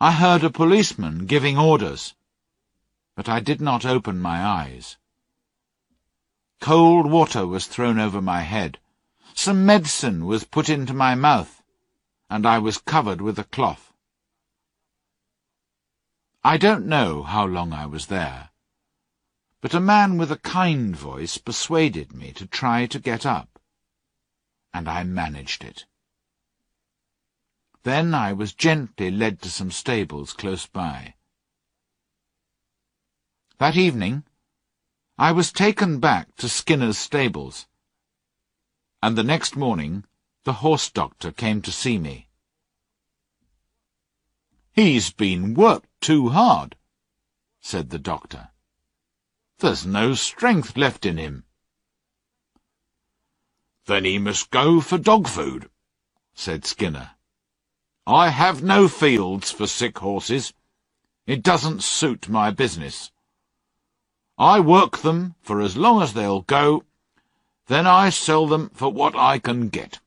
I heard a policeman giving orders, but I did not open my eyes. Cold water was thrown over my head. Some medicine was put into my mouth, and I was covered with a cloth. I don't know how long I was there, but a man with a kind voice persuaded me to try to get up, and I managed it. Then I was gently led to some stables close by. That evening, I was taken back to Skinner's stables, and the next morning the horse doctor came to see me. He's been worked too hard, said the doctor. There's no strength left in him. Then he must go for dog food, said Skinner. I have no fields for sick horses. It doesn't suit my business. I work them for as long as they'll go, then I sell them for what I can get.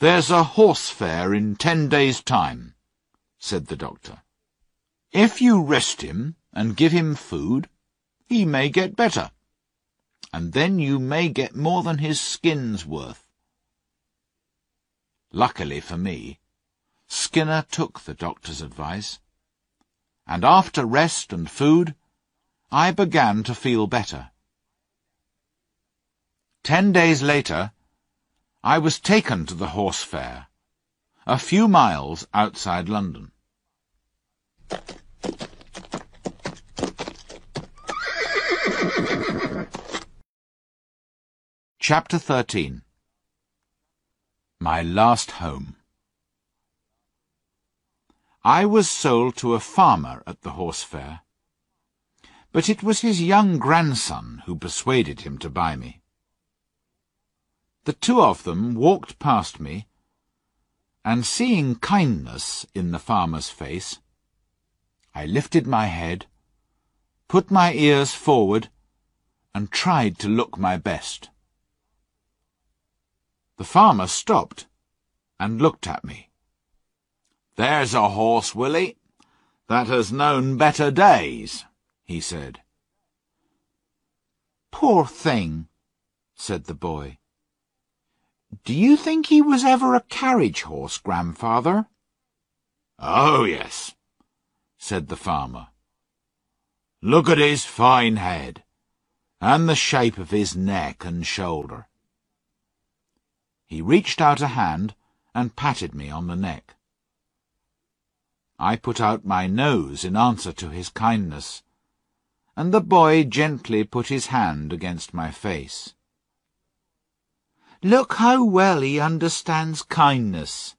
There's a horse fair in ten days' time, said the doctor. If you rest him and give him food, he may get better, and then you may get more than his skin's worth. Luckily for me, Skinner took the doctor's advice, and after rest and food, I began to feel better. Ten days later, I was taken to the horse fair, a few miles outside London. Chapter 13 my last home. I was sold to a farmer at the horse fair, but it was his young grandson who persuaded him to buy me. The two of them walked past me, and seeing kindness in the farmer's face, I lifted my head, put my ears forward, and tried to look my best. The farmer stopped and looked at me. There's a horse, Willie, that has known better days, he said. Poor thing, said the boy. Do you think he was ever a carriage horse, grandfather? Oh, yes, said the farmer. Look at his fine head, and the shape of his neck and shoulder. He reached out a hand and patted me on the neck. I put out my nose in answer to his kindness, and the boy gently put his hand against my face. Look how well he understands kindness,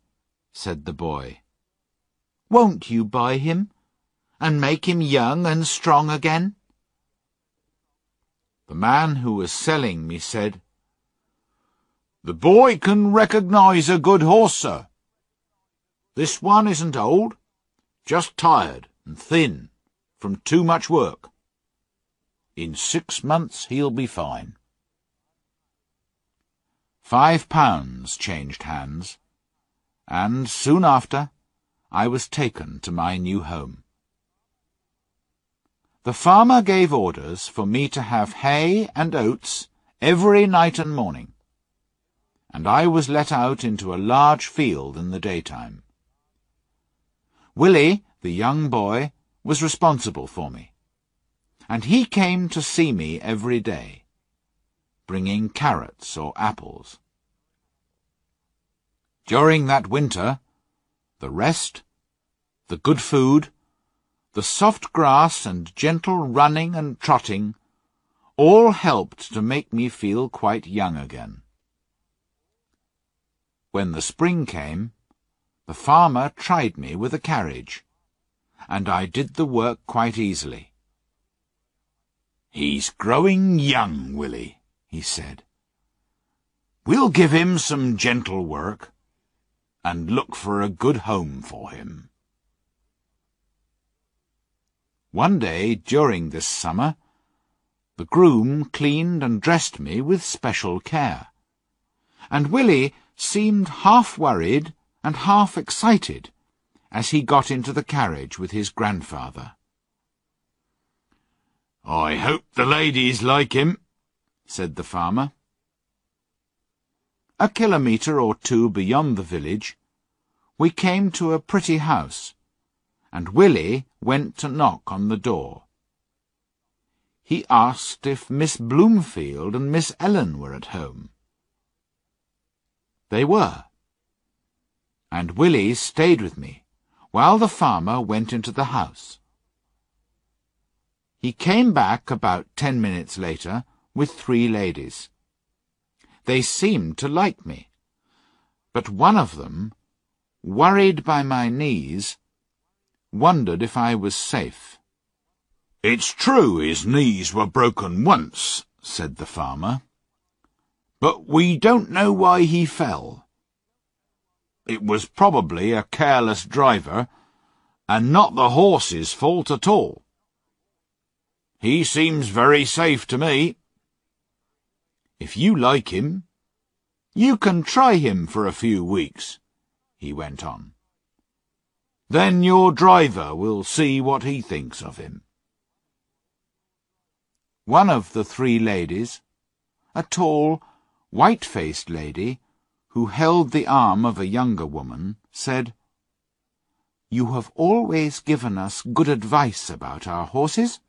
said the boy. Won't you buy him, and make him young and strong again? The man who was selling me said, the boy can recognize a good horse, sir. This one isn't old, just tired and thin from too much work. In six months he'll be fine. Five pounds changed hands, and soon after I was taken to my new home. The farmer gave orders for me to have hay and oats every night and morning and I was let out into a large field in the daytime. Willie, the young boy, was responsible for me, and he came to see me every day, bringing carrots or apples. During that winter, the rest, the good food, the soft grass and gentle running and trotting all helped to make me feel quite young again. When the spring came, the farmer tried me with a carriage, and I did the work quite easily. He's growing young, Willie, he said. We'll give him some gentle work, and look for a good home for him. One day during this summer, the groom cleaned and dressed me with special care, and Willie seemed half worried and half excited as he got into the carriage with his grandfather. I hope the ladies like him, said the farmer. A kilometre or two beyond the village, we came to a pretty house, and Willie went to knock on the door. He asked if Miss Bloomfield and Miss Ellen were at home. They were, and Willie stayed with me while the farmer went into the house. He came back about ten minutes later with three ladies. They seemed to like me, but one of them, worried by my knees, wondered if I was safe. It's true his knees were broken once, said the farmer. But we don't know why he fell. It was probably a careless driver, and not the horse's fault at all. He seems very safe to me. If you like him, you can try him for a few weeks, he went on. Then your driver will see what he thinks of him. One of the three ladies, a tall, white-faced lady, who held the arm of a younger woman, said, You have always given us good advice about our horses,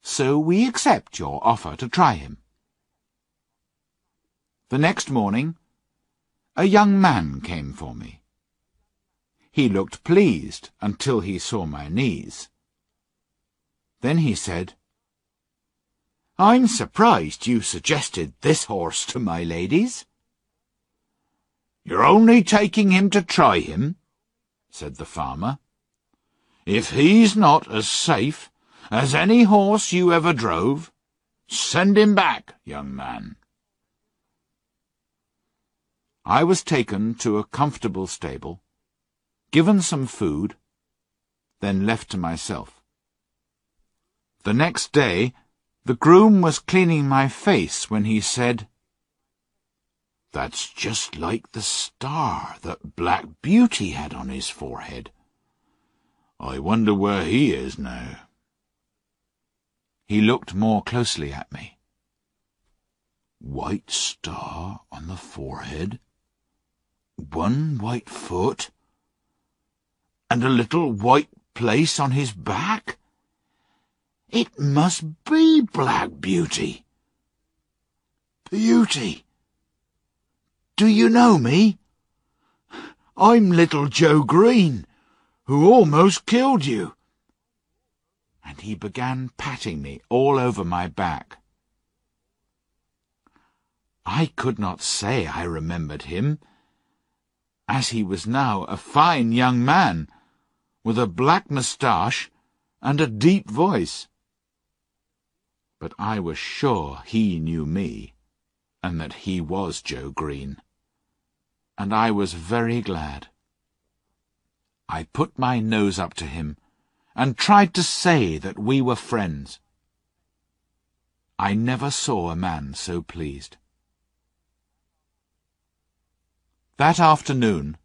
so we accept your offer to try him. The next morning, a young man came for me. He looked pleased until he saw my knees. Then he said, I'm surprised you suggested this horse to my ladies. You're only taking him to try him, said the farmer. If he's not as safe as any horse you ever drove, send him back, young man. I was taken to a comfortable stable given some food, then left to myself. The next day, the groom was cleaning my face when he said, That's just like the star that Black Beauty had on his forehead. I wonder where he is now. He looked more closely at me. White star on the forehead? One white foot? and a little white place on his back? It must be Black Beauty. Beauty. Do you know me? I'm little Joe Green, who almost killed you. And he began patting me all over my back. I could not say I remembered him, as he was now a fine young man, with a black moustache and a deep voice. But I was sure he knew me, and that he was Joe Green, and I was very glad. I put my nose up to him and tried to say that we were friends. I never saw a man so pleased. That afternoon,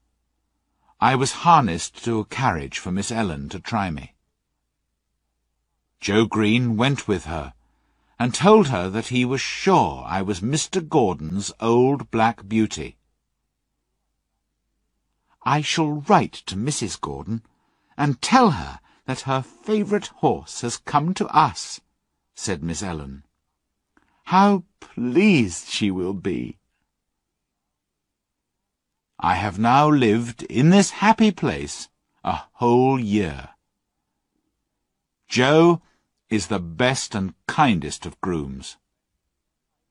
I was harnessed to a carriage for Miss Ellen to try me. Joe Green went with her, and told her that he was sure I was Mr. Gordon's old black beauty. I shall write to Mrs. Gordon, and tell her that her favourite horse has come to us, said Miss Ellen. How pleased she will be! I have now lived in this happy place a whole year. Joe is the best and kindest of grooms.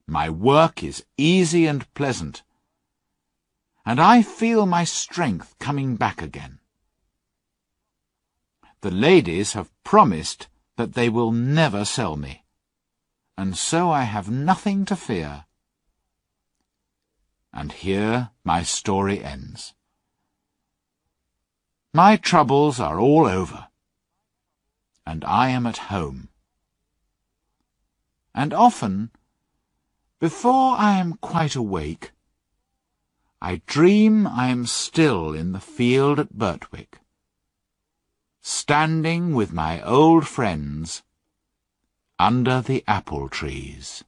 My work is easy and pleasant, and I feel my strength coming back again. The ladies have promised that they will never sell me, and so I have nothing to fear. And here my story ends. My troubles are all over, and I am at home. And often, before I am quite awake, I dream I am still in the field at Birtwick, standing with my old friends under the apple trees.